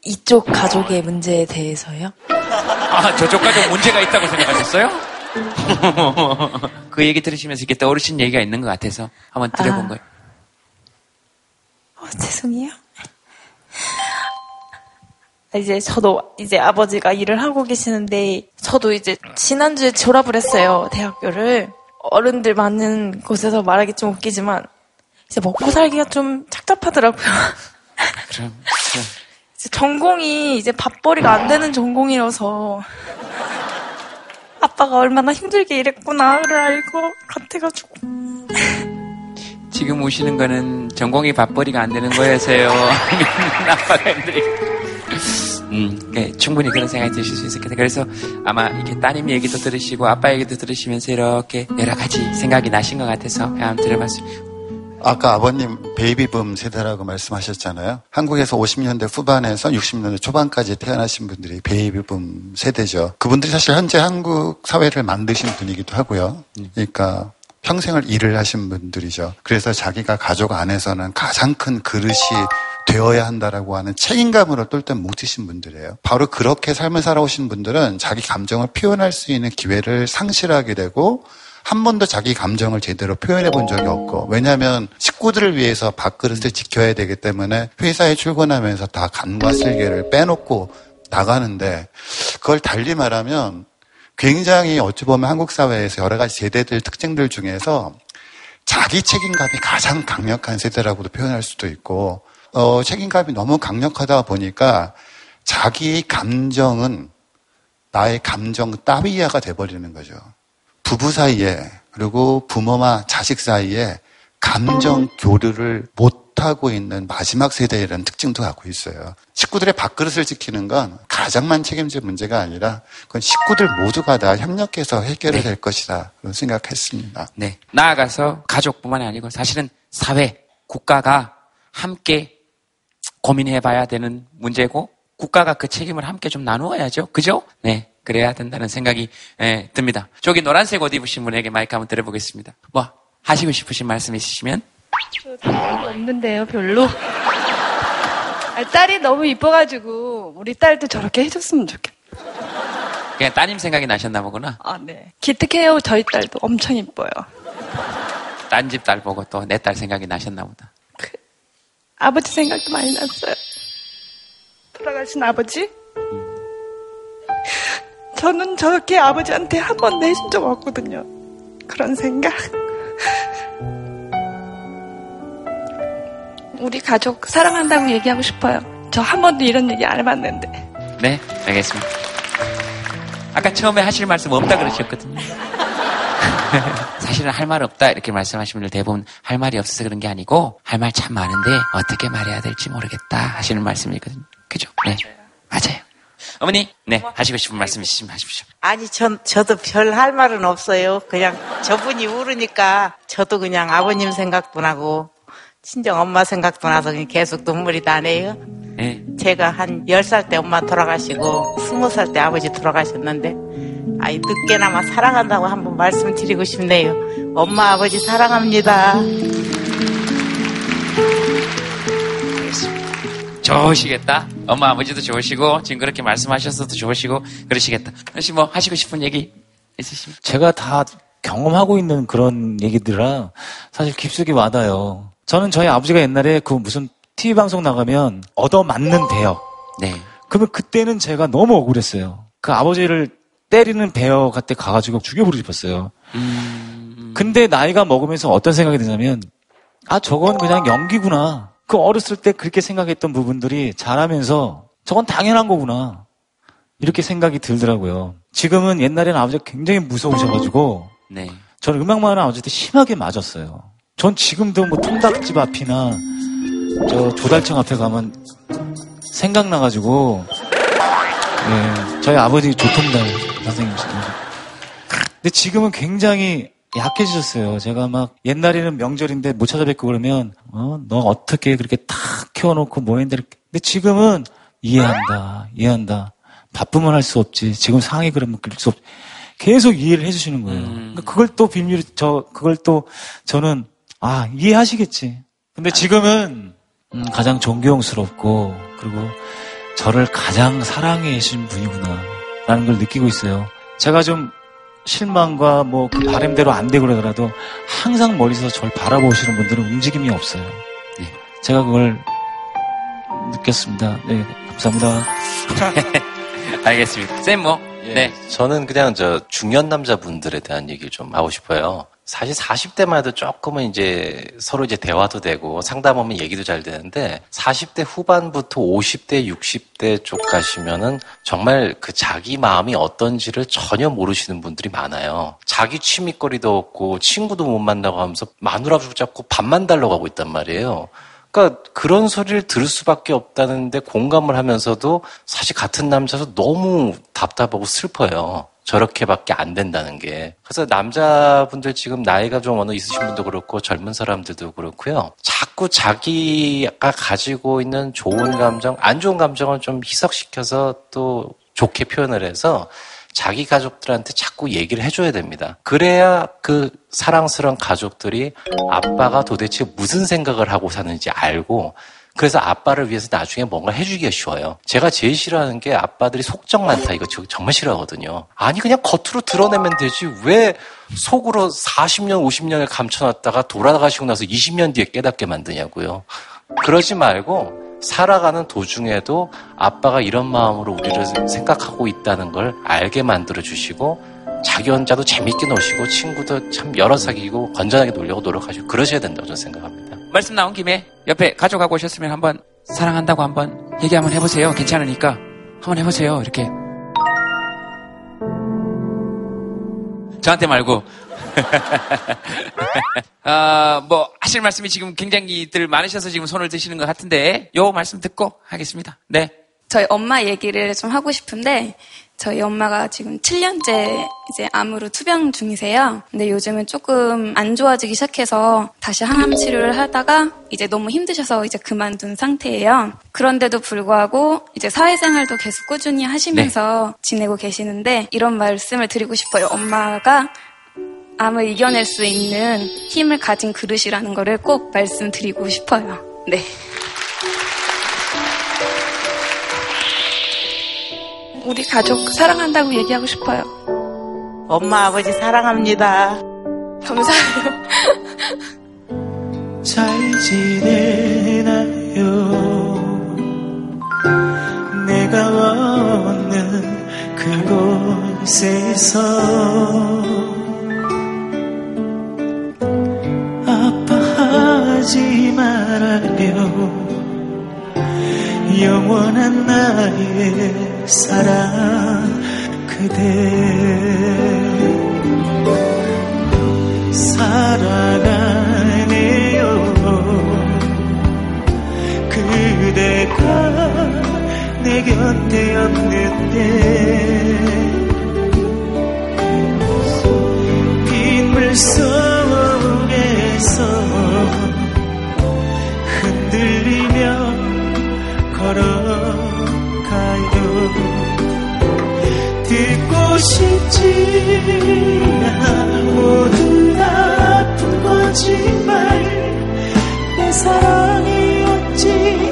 이쪽 가족의 문제에 대해서요?
아 저쪽 가족 문제가 있다고 생각하셨어요? 그 얘기 들으시면서 이렇게 떠오르신 얘기가 있는 것 같아서 한번 들어본 아. 거예요.
어, 죄송해요. 이제 저도 이제 아버지가 일을 하고 계시는데 저도 이제 지난주에 졸업을 했어요. 대학교를. 어른들 많은 곳에서 말하기 좀 웃기지만 이제 먹고 살기가 좀 착잡하더라고요. 그럼, 그럼. 이제 전공이 이제 밥벌이가 안 되는 전공이라서 아빠가 얼마나 힘들게 일했구나를 알고 같아가지고
지금 오시는 거는 전공이 밥벌이가 안 되는 거여서요. 아빠가 힘들게. 음, 네, 충분히 그런 생각이 드실 수 있을 겠다 그래서 아마 이렇게 따님 얘기도 들으시고 아빠 얘기도 들으시면서 이렇게 여러 가지 생각이 나신 것 같아서 한번 들어봤습니다.
아까 아버님 베이비붐 세대라고 말씀하셨잖아요. 한국에서 50년대 후반에서 60년대 초반까지 태어나신 분들이 베이비붐 세대죠. 그분들이 사실 현재 한국 사회를 만드신 분이기도 하고요. 그러니까 평생을 일을 하신 분들이죠. 그래서 자기가 가족 안에서는 가장 큰 그릇이 되어야 한다라고 하는 책임감으로 똘똘 뭉치신 분들이에요. 바로 그렇게 삶을 살아오신 분들은 자기 감정을 표현할 수 있는 기회를 상실하게 되고 한 번도 자기 감정을 제대로 표현해 본 적이 없고 왜냐하면 식구들을 위해서 밥그릇을 지켜야 되기 때문에 회사에 출근하면서 다 간과 슬개를 빼놓고 나가는데 그걸 달리 말하면 굉장히 어찌 보면 한국 사회에서 여러 가지 세대들 특징들 중에서 자기 책임감이 가장 강력한 세대라고도 표현할 수도 있고 어, 책임감이 너무 강력하다 보니까 자기 감정은 나의 감정 따위야가 돼버리는 거죠. 부부 사이에 그리고 부모와 자식 사이에 감정 교류를 못하고 있는 마지막 세대라는 특징도 갖고 있어요. 식구들의 밥그릇을 지키는 건 가장만 책임질 문제가 아니라 그건 식구들 모두가 다 협력해서 해결이 네. 될 것이다. 그런 생각했습니다.
네. 나아가서 가족뿐만이 아니고 사실은 사회, 국가가 함께 고민해 봐야 되는 문제고 국가가 그 책임을 함께 좀 나누어야죠. 그죠? 네. 그래야 된다는 생각이 예, 듭니다. 저기 노란색 옷 입으신 분에게 마이크 한번 드려보겠습니다. 뭐 하시고 싶으신 말씀 있으시면?
저 없는데요, 별로. 아, 딸이 너무 이뻐가지고 우리 딸도 저렇게 해줬으면 좋겠다.
그냥 따님 생각이 나셨나 보구나.
아, 네. 기특해요. 저희 딸도 엄청 이뻐요.
딴 집 딸 보고 또 내 딸 생각이 나셨나 보다. 그,
아버지 생각도 많이 났어요. 돌아가신 아버지? 저는 저렇게 아버지한테 한 번도 해준 적 없거든요. 그런 생각. 우리 가족 사랑한다고 얘기하고 싶어요. 저 한 번도 이런 얘기 안 해봤는데.
네, 알겠습니다. 아까 처음에 하실 말씀 없다 그러셨거든요. 사실은 할 말 없다 이렇게 말씀하시는 분들 대부분 할 말이 없어서 그런 게 아니고 할 말 참 많은데 어떻게 말해야 될지 모르겠다 하시는 말씀이거든요. 그죠? 네, 맞아요. 어머니, 네 하시고 싶은 말씀 있으시면 하십시오.
아니, 전 저도 별 할 말은 없어요. 그냥 저분이 울으니까 저도 그냥 아버님 생각도 나고 친정 엄마 생각도 나서 계속 눈물이 나네요. 네. 제가 한 10살 때 엄마 돌아가시고 20살 때 아버지 돌아가셨는데 아이 늦게나마 사랑한다고 한번 말씀드리고 싶네요. 엄마 아버지 사랑합니다.
좋으시겠다. 엄마 아버지도 좋으시고 지금 그렇게 말씀하셨어도 좋으시고 그러시겠다. 혹시 뭐 하시고 싶은 얘기 있으십니까?
제가 다 경험하고 있는 그런 얘기들이라 사실 깊숙이 와닿아요. 저는 저희 아버지가 옛날에 그 무슨 TV 방송 나가면 얻어맞는 대역. 네. 그러면 그때는 제가 너무 억울했어요. 그 아버지를 때리는 배어 같때 가가지고 죽여버리고 싶었어요. 음... 근데 나이가 먹으면서 어떤 생각이 드냐면, 아, 저건 그냥 연기구나. 그 어렸을 때 그렇게 생각했던 부분들이 자라면서 저건 당연한 거구나. 이렇게 생각이 들더라고요. 지금은 옛날에는 아버지가 굉장히 무서우셔가지고, 네. 저는 음악만 하는 아버지한테 심하게 맞았어요. 전 지금도 뭐 통닭집 앞이나 저 조달청 앞에 가면 생각나가지고 네, 저희 아버지 조통달 선생님이시거든요. 근데 지금은 굉장히 약해지셨어요. 제가 막 옛날에는 명절인데 못 찾아뵙고 그러면 어, 너 어떻게 그렇게 탁 키워놓고 뭐 했는데 근데 지금은 이해한다, 이해한다. 바쁘면 할 수 없지. 지금 상황이 그러면 그럴 수 없. 계속 이해를 해주시는 거예요. 음. 그러니까 그걸 또 비밀, 저 그걸 또 저는 아, 이해하시겠지. 근데 지금은 음, 가장 존경스럽고 그리고 저를 가장 사랑해 주신 분이구나 라는 걸 느끼고 있어요. 제가 좀 실망과 뭐 그 바램대로 안 되고 그러더라도 항상 멀리서 저를 바라보시는 분들은 움직임이 없어요. 네. 제가 그걸 느꼈습니다. 네, 감사합니다.
알겠습니다. 쌤 뭐?
예, 네. 저는 그냥 저 중년 남자분들에 대한 얘기를 좀 하고 싶어요. 사실 40대만 해도 조금은 이제 서로 이제 대화도 되고 상담하면 얘기도 잘 되는데 40대 후반부터 50대, 60대 쪽 가시면은 정말 그 자기 마음이 어떤지를 전혀 모르시는 분들이 많아요. 자기 취미거리도 없고 친구도 못 만나고 하면서 마누라 붙잡고 밥만 달러 가고 있단 말이에요. 그러니까 그런 소리를 들을 수밖에 없다는데 공감을 하면서도 사실 같은 남자도 너무 답답하고 슬퍼요. 저렇게밖에 안 된다는 게. 그래서 남자분들 지금 나이가 좀 어느 있으신 분도 그렇고 젊은 사람들도 그렇고요. 자꾸 자기가 가지고 있는 좋은 감정, 안 좋은 감정을 좀 희석시켜서 또 좋게 표현을 해서 자기 가족들한테 자꾸 얘기를 해줘야 됩니다. 그래야 그 사랑스러운 가족들이 아빠가 도대체 무슨 생각을 하고 사는지 알고 그래서 아빠를 위해서 나중에 뭔가 해주기가 쉬워요. 제가 제일 싫어하는 게 아빠들이 속정 많다. 이거 정말 싫어하거든요. 아니, 그냥 겉으로 드러내면 되지. 왜 속으로 40년, 50년을 감춰놨다가 돌아가시고 나서 20년 뒤에 깨닫게 만드냐고요. 그러지 말고 살아가는 도중에도 아빠가 이런 마음으로 우리를 생각하고 있다는 걸 알게 만들어 주시고 자기 혼자도 재밌게 노시고 친구도 참 여러 사귀고 건전하게 놀려고 노력하시고 그러셔야 된다고 저는 생각합니다.
말씀 나온 김에 옆에 가져가고 오셨으면 한번 사랑한다고 한번 얘기 한번 해보세요. 괜찮으니까 한번 해보세요. 이렇게 저한테 말고 아, 뭐 하실 말씀이 지금 굉장히들 많으셔서 지금 손을 드시는 것 같은데 요 말씀 듣고 하겠습니다. 네.
저희 엄마 얘기를 좀 하고 싶은데 저희 엄마가 지금 7년째 이제 암으로 투병 중이세요. 근데 요즘은 조금 안 좋아지기 시작해서 다시 항암 치료를 하다가 이제 너무 힘드셔서 이제 그만둔 상태예요. 그런데도 불구하고 이제 사회생활도 계속 꾸준히 하시면서 네. 지내고 계시는데 이런 말씀을 드리고 싶어요. 엄마가 암을 이겨낼 수 있는 힘을 가진 그릇이라는 거를 꼭 말씀드리고 싶어요. 네.
우리 가족 사랑한다고 얘기하고 싶어요.
엄마, 아버지 사랑합니다.
감사해요.
잘 지내나요? 내가 없는 그곳에서 아파하지 말아요. 영원한 나의 사랑 그대. 사랑하네요. 그대가 내 곁에 없는데. 빗물 속 싶지. 다 아픈 거지만 내 사랑이 어찌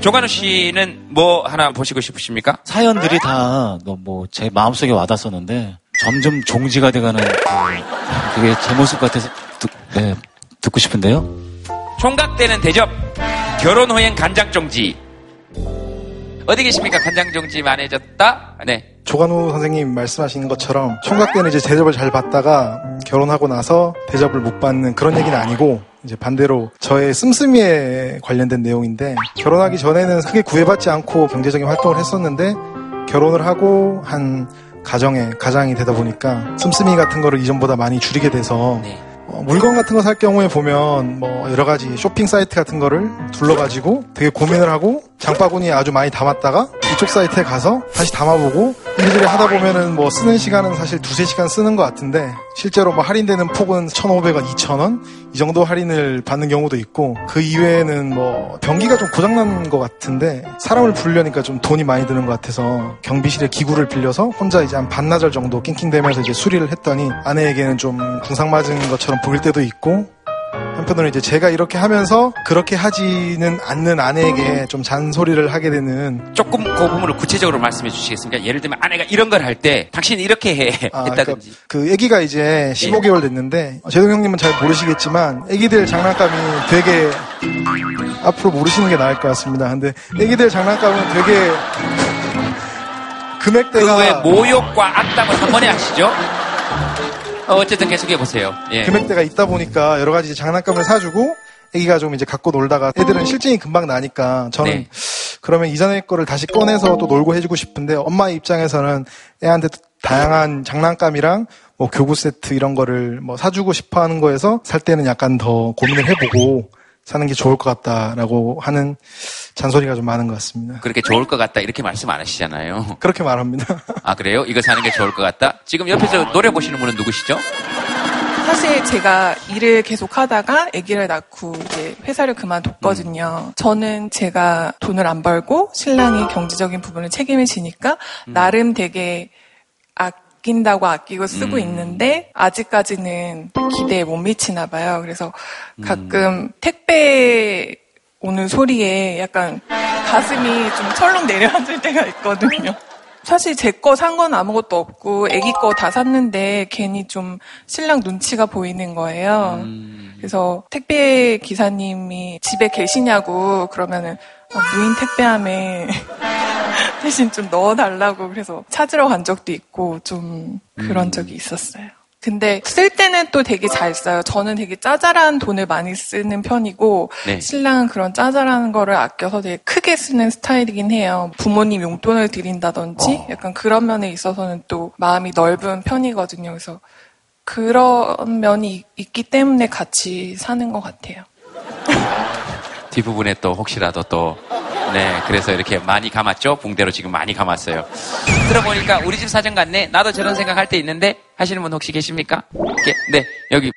조관우 씨는 뭐 하나 보시고 싶으십니까?
사연들이 다 뭐 제 마음속에 와닿았었는데 점점 종지가 돼가는 그, 그게 제 모습 같아서 듣, 네, 듣고 싶은데요.
총각되는 대접 결혼 후엔 간장 종지 어디 계십니까? 간장 종지 만해졌다. 네.
조관우 선생님 말씀하신 것처럼 총각 때는 이제 대접을 잘 받다가 결혼하고 나서 대접을 못 받는 그런 얘기는 아니고 이제 반대로 저의 씀씀이에 관련된 내용인데 결혼하기 전에는 크게 구애받지 않고 경제적인 활동을 했었는데 결혼을 하고 한 가정에 가장이 되다 보니까 씀씀이 같은 거를 이전보다 많이 줄이게 돼서 네. 어, 물건 같은 거 살 경우에 보면 뭐 여러 가지 쇼핑 사이트 같은 거를 둘러가지고 되게 고민을 하고 장바구니에 아주 많이 담았다가 이쪽 사이트에 가서 다시 담아보고 이리저리 하다 보면은 뭐 쓰는 시간은 사실 두세 시간 쓰는 것 같은데 실제로 뭐 할인되는 폭은 1,500원, 2,000원 이 정도 할인을 받는 경우도 있고 그 이외에는 뭐 변기가 좀 고장난 것 같은데 사람을 부르려니까 좀 돈이 많이 드는 것 같아서 경비실에 기구를 빌려서 혼자 이제 한 반나절 정도 낑낑대면서 이제 수리를 했더니 아내에게는 좀 궁상 맞은 것처럼 보일 때도 있고 한편으로 이제 제가 이렇게 하면서 그렇게 하지는 않는 아내에게 좀 잔소리를 하게 되는
조금 그 부분을 구체적으로 말씀해 주시겠습니까? 예를 들면 아내가 이런 걸 할 때 당신이 이렇게 해 아, 했다든지
그러니까 그 아기가 이제 15개월 됐는데 제동 형님은 잘 모르시겠지만 아기들 장난감이 되게 앞으로 모르시는 게 나을 것 같습니다. 근데 아기들 장난감은 되게 금액대가
그왜 모욕과 악담을 한 번에 하시죠? 어, 어쨌든 계속해 보세요.
예. 금액대가 있다 보니까 여러 가지 장난감을 사주고 애기가 좀 이제 갖고 놀다가 애들은 실증이 금방 나니까 저는 네. 그러면 이전의 거를 다시 꺼내서 또 놀고 해주고 싶은데 엄마 입장에서는 애한테 다양한 장난감이랑 뭐 교구 세트 이런 거를 뭐 사주고 싶어 하는 거에서 살 때는 약간 더 고민을 해보고 사는 게 좋을 것 같다라고 하는 잔소리가 좀 많은 것 같습니다.
그렇게 좋을 것 같다 이렇게 말씀 안 하시잖아요.
그렇게 말합니다.
아 그래요? 이거 사는 게 좋을 것 같다? 지금 옆에서 노래 보시는 분은 누구시죠?
사실 제가 일을 계속 하다가 아기를 낳고 이제 회사를 그만뒀거든요. 음. 저는 제가 돈을 안 벌고 신랑이 경제적인 부분을 책임을 지니까 음. 나름 되게 아낀다고 아끼고 쓰고 음. 있는데 아직까지는 기대에 못 미치나 봐요. 그래서 가끔 음. 택배 오는 소리에 약간 가슴이 좀 철렁 내려앉을 때가 있거든요. 사실 제 거 산 건 아무것도 없고 애기 거 다 샀는데 괜히 좀 신랑 눈치가 보이는 거예요. 음. 그래서 택배 기사님이 집에 계시냐고 그러면은 아, 무인 택배함에 대신 좀 넣어달라고 그래서 찾으러 간 적도 있고 좀 그런 음. 적이 있었어요. 근데 쓸 때는 또 되게 잘 써요. 저는 되게 짜잘한 돈을 많이 쓰는 편이고 네. 신랑은 그런 짜잘한 거를 아껴서 되게 크게 쓰는 스타일이긴 해요. 부모님 용돈을 드린다든지 어. 약간 그런 면에 있어서는 또 마음이 넓은 편이거든요. 그래서 그런 면이 있기 때문에 같이 사는 것 같아요.
뒷부분에 또 혹시라도 또 네, 그래서 이렇게 많이 감았죠? 붕대로 지금 많이 감았어요. 들어보니까 우리 집 사정 같네? 나도 저런 생각할 때 있는데 하시는 분 혹시 계십니까? 네, 여기.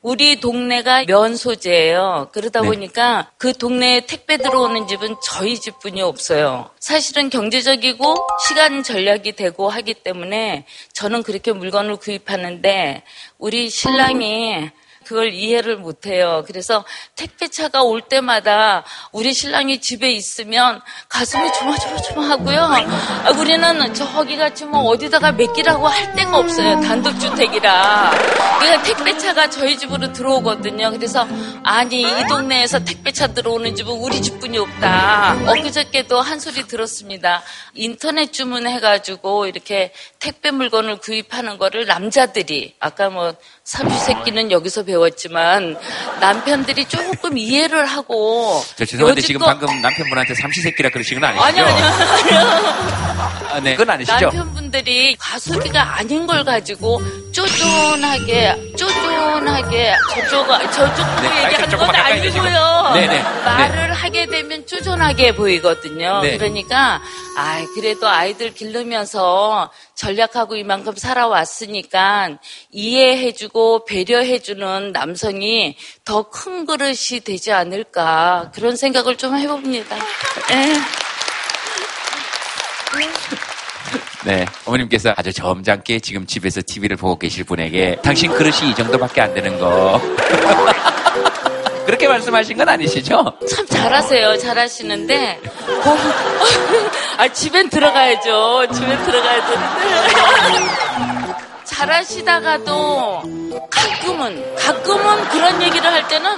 우리 동네가 면 소재예요. 그러다 네. 보니까 그 동네에 택배 들어오는 집은 저희 집뿐이 없어요. 사실은 경제적이고 시간 전략이 되고 하기 때문에 저는 그렇게 물건을 구입하는데 우리 신랑이 그걸 이해를 못해요. 그래서 택배차가 올 때마다 우리 신랑이 집에 있으면 가슴이 조마조마조마하고요. 아, 우리는 저기 같이 뭐 어디다가 맡기라고 할 데가 없어요. 단독주택이라. 그러니까 택배차가 저희 집으로 들어오거든요. 그래서 아니 이 동네에서 택배차 들어오는 집은 우리 집뿐이 없다. 엊그저께도 한 소리 들었습니다. 인터넷 주문해가지고 이렇게 택배 물건을 구입하는 거를 남자들이 아까 뭐 삼시세끼는 여기서 배 웠지만 남편들이 조금 이해를 하고
저 죄송한데 지금 방금 남편분한테 삼시세끼라 그러신 건 아니죠?
아니요, 아니요.
아, 네, 그건 아니시죠?
남편분들이 가수기가 아닌 걸 가지고 쪼쫀하게 쪼쫀하게 저쪽 저쪽으로 네, 얘기하는 건 아니고요. 네네, 네. 말을 네. 하게 되면 쪼쫀하게 보이거든요. 네. 그러니까 아 그래도 아이들 기르면서 전략하고 이만큼 살아왔으니까 이해해주고 배려해주는 남성이 더 큰 그릇이 되지 않을까 그런 생각을 좀 해봅니다. 네.
네. 어머님께서 아주 점잖게 지금 집에서 TV를 보고 계실 분에게 당신 그릇이 이 정도밖에 안 되는 거. 그렇게 말씀하신 건 아니시죠?
참 잘하세요. 잘하시는데 어, 아 집엔 들어가야죠. 집엔 들어가야 되는데 잘하시다가도 가끔은 가끔은 그런 얘기를 할 때는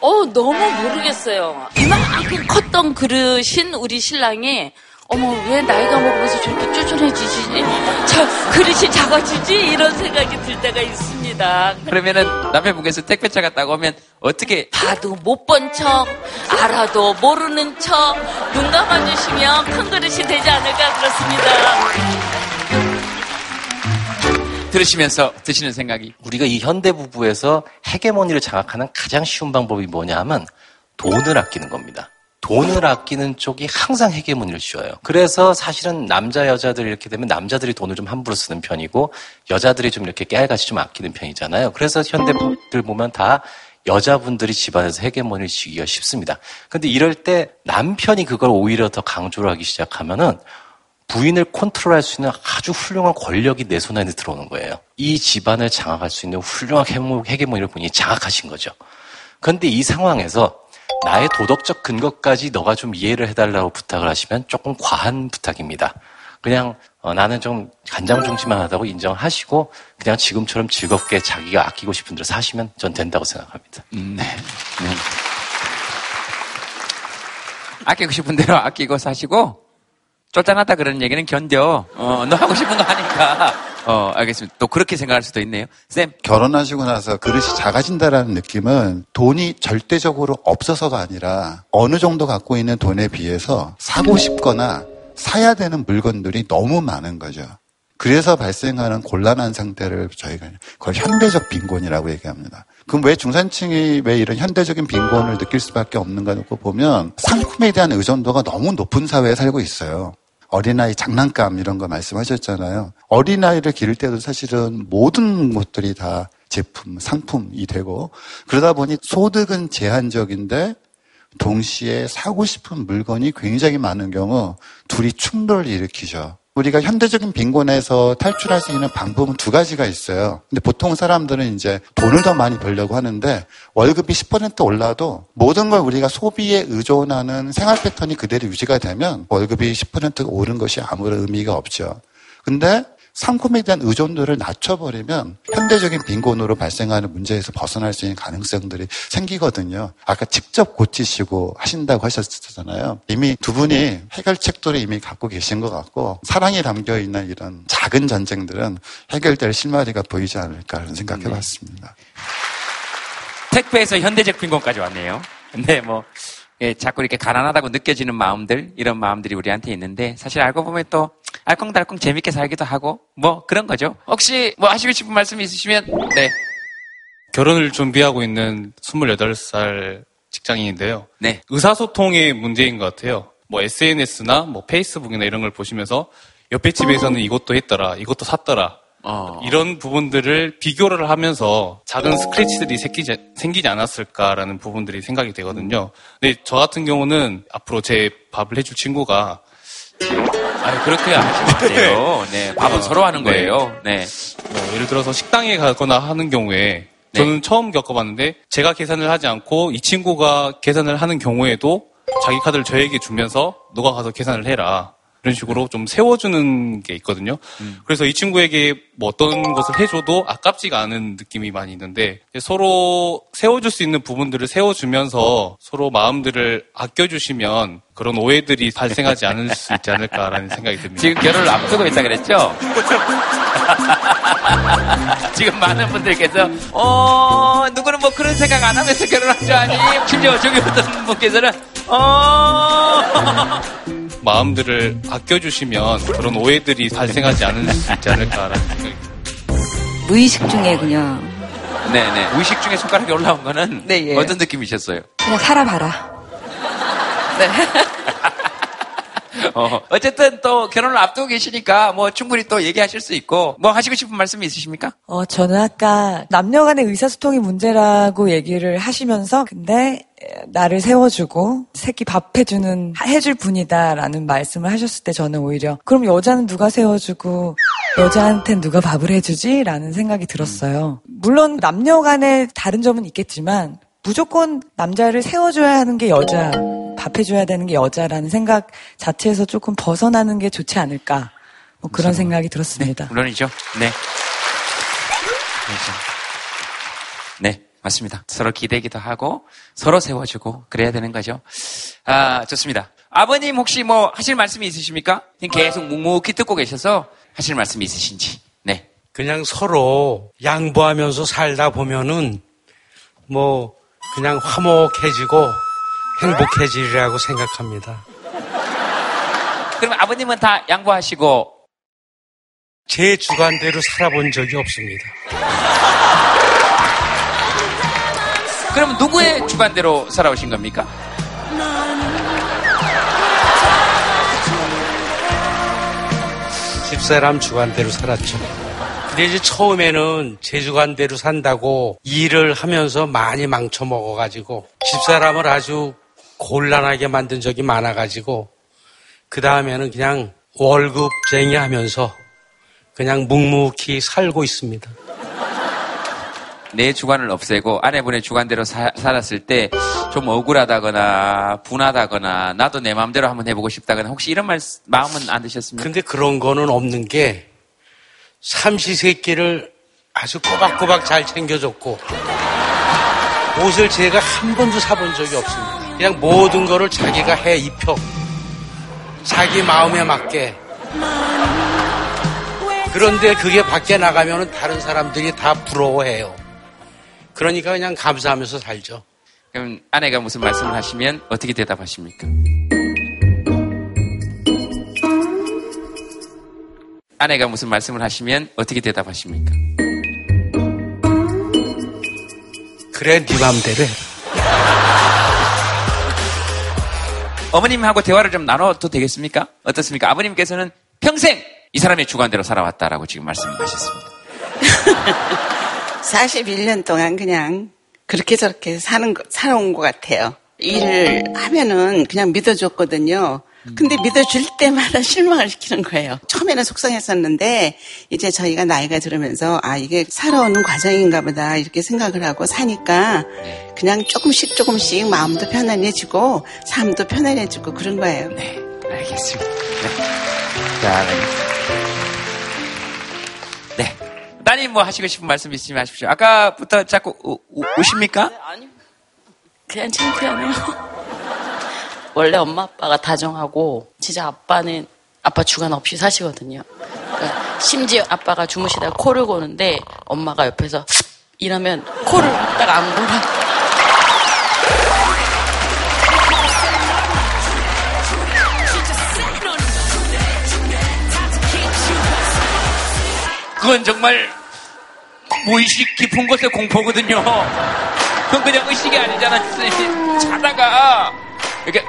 어 너무 모르겠어요. 이만큼 컸던 그릇인 우리 신랑이 어머 왜 나이가 먹으면서 저렇게 쪼쫀해지지? 자 그릇이 작아지지? 이런 생각이 들 때가 있습니다.
그러면은 남편분께서 택배차 갔다고 하면 어떻게?
봐도 못 본 척, 알아도 모르는 척, 눈 감아주시면 큰 그릇이 되지 않을까 그렇습니다.
들으시면서 드시는 생각이
우리가 이 현대 부부에서 헤게모니를 장악하는 가장 쉬운 방법이 뭐냐 하면 돈을 아끼는 겁니다. 돈을 아끼는 쪽이 항상 헤게모니를 씌워요. 그래서 사실은 남자 여자들이 이렇게 되면 남자들이 돈을 좀 함부로 쓰는 편이고 여자들이 좀 이렇게 깨알같이 좀 아끼는 편이잖아요. 그래서 현대들 보면 다 여자분들이 집안에서 헤게모니를 쥐기가 쉽습니다. 근데 이럴 때 남편이 그걸 오히려 더 강조를 하기 시작하면은 부인을 컨트롤할 수 있는 아주 훌륭한 권력이 내손 안에 들어오는 거예요. 이 집안을 장악할 수 있는 훌륭한 헤게모니를 본인이 장악하신 거죠. 그런데 이 상황에서 나의 도덕적 근거까지 너가 좀 이해를 해달라고 부탁을 하시면 조금 과한 부탁입니다. 그냥 어, 나는 좀 간장 중심만 하다고 인정하시고 그냥 지금처럼 즐겁게 자기가 아끼고 싶은 대로 사시면 전 된다고 생각합니다.
음, 네. 네. 아끼고 싶은 대로 아끼고 사시고 쫓아났다 그런 얘기는 견뎌. 어, 너 하고 싶은 거 하니까. 어, 알겠습니다. 또 그렇게 생각할 수도 있네요. 쌤.
결혼하시고 나서 그릇이 작아진다라는 느낌은 돈이 절대적으로 없어서가 아니라 어느 정도 갖고 있는 돈에 비해서 사고 싶거나 사야 되는 물건들이 너무 많은 거죠. 그래서 발생하는 곤란한 상태를 저희가 그걸 현대적 빈곤이라고 얘기합니다. 그럼 왜 중산층이 왜 이런 현대적인 빈곤을 느낄 수밖에 없는가 놓고 보면 상품에 대한 의존도가 너무 높은 사회에 살고 있어요. 어린아이 장난감 이런 거 말씀하셨잖아요. 어린아이를 기를 때도 사실은 모든 것들이 다 제품, 상품이 되고 그러다 보니 소득은 제한적인데 동시에 사고 싶은 물건이 굉장히 많은 경우 둘이 충돌을 일으키죠. 우리가 현대적인 빈곤에서 탈출할 수 있는 방법은 두 가지가 있어요. 근데 보통 사람들은 이제 돈을 더 많이 벌려고 하는데 월급이 10% 올라도 모든 걸 우리가 소비에 의존하는 생활 패턴이 그대로 유지가 되면 월급이 10% 오른 것이 아무런 의미가 없죠. 근데 상품에 대한 의존도를 낮춰버리면 현대적인 빈곤으로 발생하는 문제에서 벗어날 수 있는 가능성들이 생기거든요. 아까 직접 고치시고 하신다고 하셨잖아요. 이미 두 분이 해결책들을 이미 갖고 계신 것 같고 사랑이 담겨 있는 이런 작은 전쟁들은 해결될 실마리가 보이지 않을까 하는 생각해 봤습니다.
택배에서 현대적 빈곤까지 왔네요. 근데 뭐 예, 자꾸 이렇게 가난하다고 느껴지는 마음들, 이런 마음들이 우리한테 있는데, 사실 알고 보면 또, 알콩달콩 재밌게 살기도 하고, 뭐, 그런 거죠. 혹시 뭐 하시고 싶은 말씀 있으시면, 네.
결혼을 준비하고 있는 28살 직장인인데요. 네. 의사소통의 문제인 것 같아요. 뭐 SNS나 뭐 페이스북이나 이런 걸 보시면서 옆에 집에서는 이것도 했더라, 이것도 샀더라, 어. 이런 부분들을 비교를 하면서 작은 스크래치들이 생기지, 생기지 않았을까라는 부분들이 생각이 되거든요. 근데 저 같은 경우는 앞으로 제 밥을 해줄 친구가
아 그렇게 안 돼요. 네, 밥은 어, 서로 하는 네. 거예요. 네.
뭐 예를 들어서 식당에 가거나 하는 경우에 네. 저는 네. 처음 겪어봤는데 제가 계산을 하지 않고 이 친구가 계산을 하는 경우에도 자기 카드를 저에게 주면서 너가 가서 계산을 해라. 이런 식으로 좀 세워주는 게 있거든요. 음. 그래서 이 친구에게 뭐 어떤 것을 해줘도 아깝지가 않은 느낌이 많이 있는데 서로 세워줄 수 있는 부분들을 세워주면서 서로 마음들을 아껴주시면 그런 오해들이 발생하지 않을 수 있지 않을까라는 생각이 듭니다.
지금 결혼을 앞두고 있다 그랬죠? 지금 많은 분들께서 어 누구는 뭐 그런 생각 안 하면서 결혼한 줄 아니? 심지어 저기 어떤 분께서는 어
마음들을 아껴주시면 그런 오해들이 발생하지 않을 수 있지 않을까라는 생각이
무의식 중에 그냥
네네 무의식 중에 손가락이 올라온 거는 네, 예. 어떤 느낌이셨어요?
그냥 살아봐라.
네. 어, 어쨌든 또 결혼을 앞두고 계시니까 뭐 충분히 또 얘기하실 수 있고 뭐 하시고 싶은 말씀이 있으십니까?
어, 저는 아까 남녀 간의 의사소통이 문제라고 얘기를 하시면서 근데 나를 세워주고 새끼 밥 해주는 해줄 분이다라는 말씀을 하셨을 때 저는 오히려 그럼 여자는 누가 세워주고 여자한텐 누가 밥을 해주지?라는 생각이 들었어요. 물론 남녀 간의 다른 점은 있겠지만 무조건 남자를 세워줘야 하는 게 여자, 밥해줘야 되는 게 여자라는 생각 자체에서 조금 벗어나는 게 좋지 않을까. 뭐 그런 생각이 들었습니다.
네, 물론이죠. 네. 네, 맞습니다. 서로 기대기도 하고 서로 세워주고 그래야 되는 거죠. 아, 좋습니다. 아버님 혹시 뭐 하실 말씀이 있으십니까? 계속 묵묵히 듣고 계셔서 하실 말씀이 있으신지. 네.
그냥 서로 양보하면서 살다 보면은 뭐 그냥 화목해지고 행복해지리라고 생각합니다.
그럼 아버님은 다 양보하시고
제 주관대로 살아본 적이 없습니다.
그럼 누구의 주관대로 살아오신 겁니까?
집사람 주관대로 살았죠. 근데 이제 처음에는 제 주관대로 산다고 일을 하면서 많이 망쳐먹어가지고 집사람을 아주 곤란하게 만든 적이 많아가지고 그 다음에는 그냥 월급쟁이 하면서 그냥 묵묵히 살고 있습니다.
내 주관을 없애고 아내분의 주관대로 사, 살았을 때 좀 억울하다거나 분하다거나 나도 내 마음대로 한번 해보고 싶다거나 혹시 이런 말, 마음은 안 드셨습니까?
근데 그런 거는 없는 게 삼시세끼를 아주 꼬박꼬박 잘 챙겨줬고 옷을 제가 한 번도 사본 적이 없습니다. 그냥 모든 거를 자기가 해 입혀 자기 마음에 맞게 그런데 그게 밖에 나가면 다른 사람들이 다 부러워해요. 그러니까 그냥 감사하면서 살죠.
그럼 아내가 무슨 말씀을 하시면 어떻게 대답하십니까? 아내가 무슨 말씀을 하시면 어떻게 대답하십니까?
그래, 네 맘대로 해.
어머님하고 대화를 좀 나눠도 되겠습니까? 어떻습니까? 아버님께서는 평생 이 사람의 주관대로 살아왔다라고 지금 말씀하셨습니다.
41년 동안 그냥 그렇게 저렇게 사는 거, 살아온 것 같아요. 일을 하면은 그냥 믿어줬거든요. 근데 믿어줄 때마다 실망을 시키는 거예요. 처음에는 속상했었는데 이제 저희가 나이가 들으면서 아 이게 살아오는 과정인가 보다 이렇게 생각을 하고 사니까 그냥 조금씩 조금씩 마음도 편안해지고 삶도 편안해지고 그런 거예요.
네, 알겠습니다. 네. 자, 따님 뭐 하시고 싶은 말씀 있으면 하십시오. 아까부터 자꾸 우, 우, 우십니까?
아니, 그냥 창피하네요. 원래 엄마 아빠가 다정하고 진짜 아빠는 아빠 주관 없이 사시거든요. 그러니까 심지어 아빠가 주무시다가 코를 고는데 엄마가 옆에서 이러면 코를 딱 안 골아.
그건 정말 무의식 깊은 곳의 공포거든요. 그건 그냥 의식이 아니잖아. 자다가 이렇게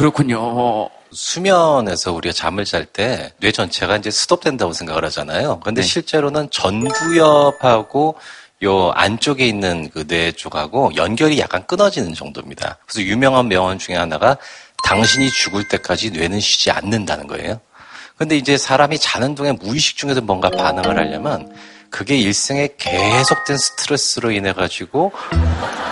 그렇군요.
수면에서 우리가 잠을 잘 때 뇌 전체가 이제 스톱된다고 생각을 하잖아요. 근데 네. 실제로는 전두엽하고 요 안쪽에 있는 그 뇌 쪽하고 연결이 약간 끊어지는 정도입니다. 그래서 유명한 명언 중에 하나가 당신이 죽을 때까지 뇌는 쉬지 않는다는 거예요. 근데 이제 사람이 자는 동안 무의식 중에도 뭔가 반응을 하려면 그게 일생에 계속된 스트레스로 인해 가지고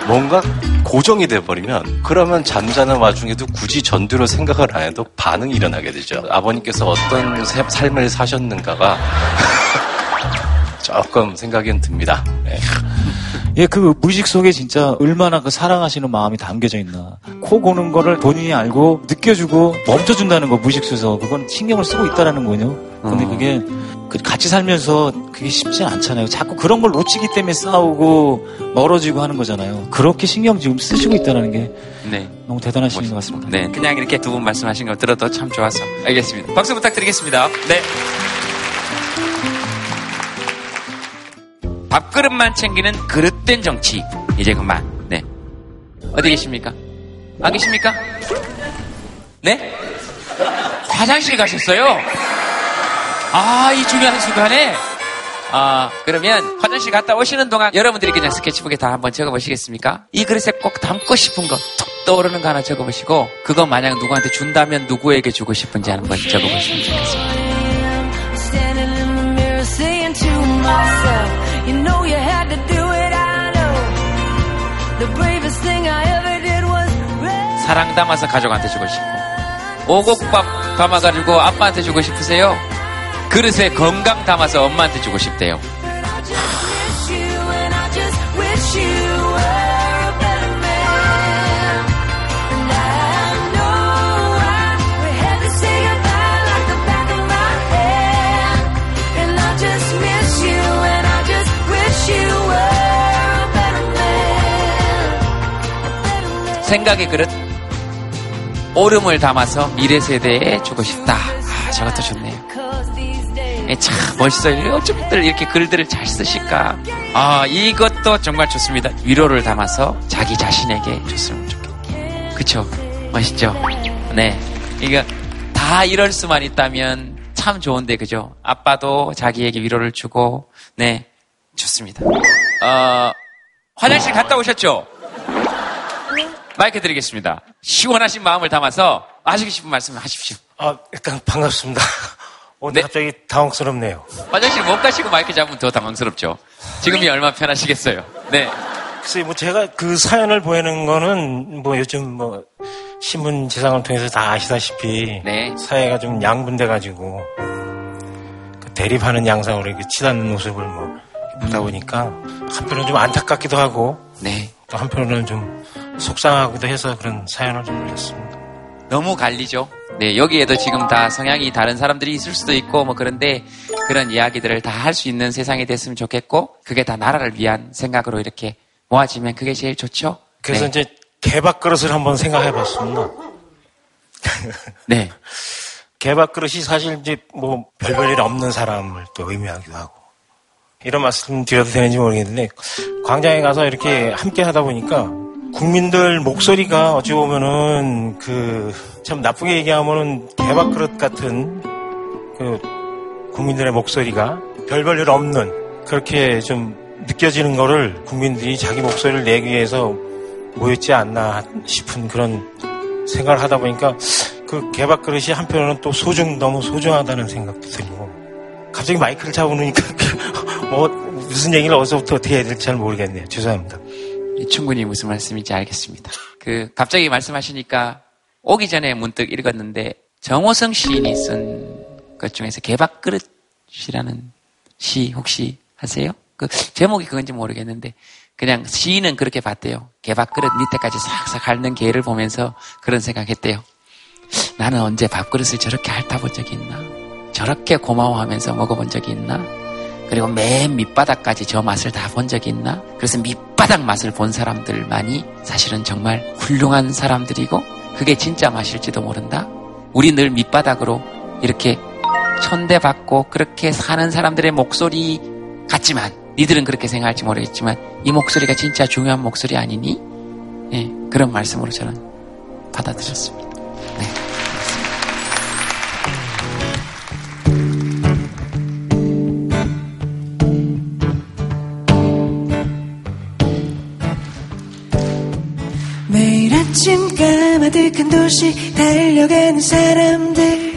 뭔가 고정이 돼 버리면 그러면 잠자는 와중에도 굳이 전두로 생각을 안 해도 반응이 일어나게 되죠. 아버님께서 어떤 삶을 사셨는가가 조금 생각은 듭니다. 네.
예, 그 무의식 속에 진짜 얼마나 그 사랑하시는 마음이 담겨져 있나. 코 고는 거를 본인이 알고 느껴주고 멈춰준다는 거 무의식 속에서 그건 신경을 쓰고 있다라는 거요. 근데 어. 그게 그 같이 살면서 그게 쉽지 않잖아요. 자꾸 그런 걸 놓치기 때문에 싸우고 멀어지고 하는 거잖아요. 그렇게 신경 지금 쓰시고 있다는 게 네. 너무 대단하신 것 같습니다.
네, 그냥 이렇게 두 분 말씀하신 걸 들어도 참 좋아서 알겠습니다. 박수 부탁드리겠습니다. 네. 밥그릇만 챙기는 그릇된 정치. 이제 그만. 네. 어디 계십니까? 안 계십니까? 네? 화장실 가셨어요? 아, 이 중요한 순간에? 아, 그러면 화장실 갔다 오시는 동안 여러분들이 그냥 스케치북에 다 한번 적어보시겠습니까? 이 그릇에 꼭 담고 싶은 거, 툭 떠오르는 거 하나 적어보시고, 그거 만약 누구한테 준다면 누구에게 주고 싶은지 한번 적어보시면 좋겠습니다. 사랑 담아서 가족한테 주고 싶고 오곡밥 담아가지고 아빠한테 주고 싶으세요? 그릇에 건강 담아서 엄마한테 주고 싶대요. 생각의 그릇 오름을 담아서 미래 세대에 주고 싶다. 아, 저것도 좋네요. 예, 참 멋있어요. 어쩌면 이렇게 글들을 잘 쓰실까. 아, 이것도 정말 좋습니다. 위로를 담아서 자기 자신에게 줬으면 좋겠고. 그쵸? 멋있죠? 네. 이거 다 이럴 수만 있다면 참 좋은데, 그죠? 아빠도 자기에게 위로를 주고, 네. 좋습니다. 어, 화장실 갔다 오셨죠? 마이크 드리겠습니다. 시원하신 마음을 담아서 하시고 싶은 말씀 하십시오.
아, 일단 반갑습니다. 오늘 네. 갑자기 당황스럽네요.
화장실 못 가시고 마이크 잡으면 더 당황스럽죠. 지금이 얼마나 편하시겠어요. 네.
글쎄, 뭐 제가 그 사연을 보내는 거는 뭐 요즘 뭐 신문 지상을 통해서 다 아시다시피 네. 사회가 좀 양분돼 가지고 그 대립하는 양상으로 이렇게 치닫는 모습을 뭐 보다 보니까 한편으로는 좀 안타깝기도 하고 네. 또 한편으로는 좀 속상하기도 해서 그런 사연을 좀 올렸습니다.
너무 갈리죠? 네, 여기에도 지금 다 성향이 다른 사람들이 있을 수도 있고 뭐 그런데 그런 이야기들을 다 할 수 있는 세상이 됐으면 좋겠고 그게 다 나라를 위한 생각으로 이렇게 모아지면 그게 제일 좋죠?
그래서 네. 이제 개밥 그릇을 한번 생각해 봤습니다.
네.
개밥 그릇이 사실 이제 뭐 별별 일 없는 사람을 또 의미하기도 하고 이런 말씀 드려도 되는지 모르겠는데 광장에 가서 이렇게 함께 하다 보니까 국민들 목소리가 어찌 보면은 그 참 나쁘게 얘기하면은 개밥그릇 같은 그 국민들의 목소리가 별볼일 없는 그렇게 좀 느껴지는 거를 국민들이 자기 목소리를 내기 위해서 모였지 않나 싶은 그런 생각을 하다 보니까 그 개밥그릇이 한편으로는 또 소중 너무 소중하다는 생각도 들고 갑자기 마이크를 잡으니까 뭐 무슨 얘기를 어디서부터 어떻게 해야 될지 잘 모르겠네요. 죄송합니다.
충분히 무슨 말씀인지 알겠습니다. 그 갑자기 말씀하시니까 오기 전에 문득 읽었는데 정호성 시인이 쓴 것 중에서 개밥그릇이라는 시 혹시 하세요? 그 제목이 그건지 모르겠는데 그냥 시인은 그렇게 봤대요. 개밥그릇 밑에까지 싹싹 핥는 개를 보면서 그런 생각했대요. 나는 언제 밥그릇을 저렇게 핥아본 적이 있나? 저렇게 고마워하면서 먹어본 적이 있나? 그리고 맨 밑바닥까지 저 맛을 다 본 적이 있나? 그래서 밑바닥 맛을 본 사람들만이 사실은 정말 훌륭한 사람들이고 그게 진짜 맛일지도 모른다? 우리 늘 밑바닥으로 이렇게 천대받고 그렇게 사는 사람들의 목소리 같지만 니들은 그렇게 생각할지 모르겠지만 이 목소리가 진짜 중요한 목소리 아니니? 네, 그런 말씀으로 저는 받아들였습니다.
아침 까마득한 도시 달려가는 사람들.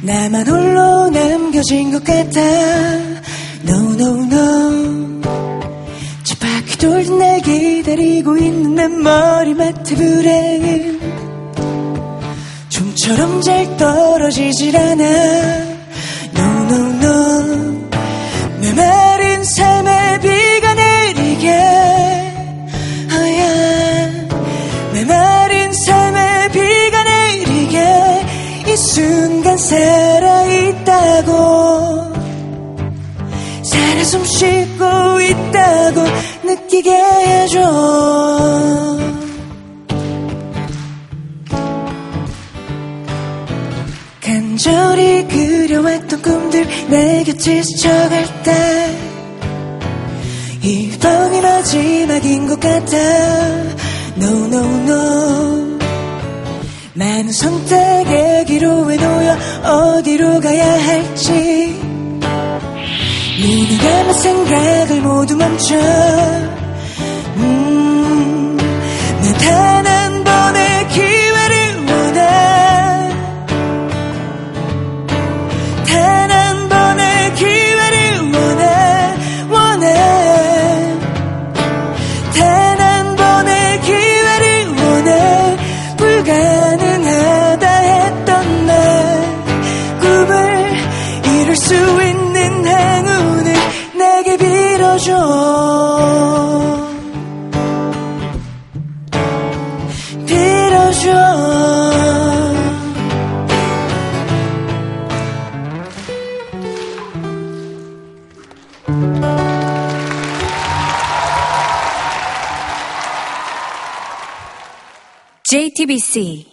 나만 홀로 남겨진 것 같아. No no no. 저 바퀴 돌듯 날 기다리고 있는 내 머리맡에 불행은 좀처럼 잘 떨어지질 않아. No no no. 내 마른 삶에 순간 살아있다고. 살아 숨 쉬고 있다고 느끼게 해줘. 간절히 그려왔던 꿈들 내 곁에 스쳐갈 때. 이번이 마지막인 것 같아. No no no 많은 선택의 기로에 놓여 어디로 가야 할지. 감아 생각을 모두 멈춰. 음, 나단한
TBC.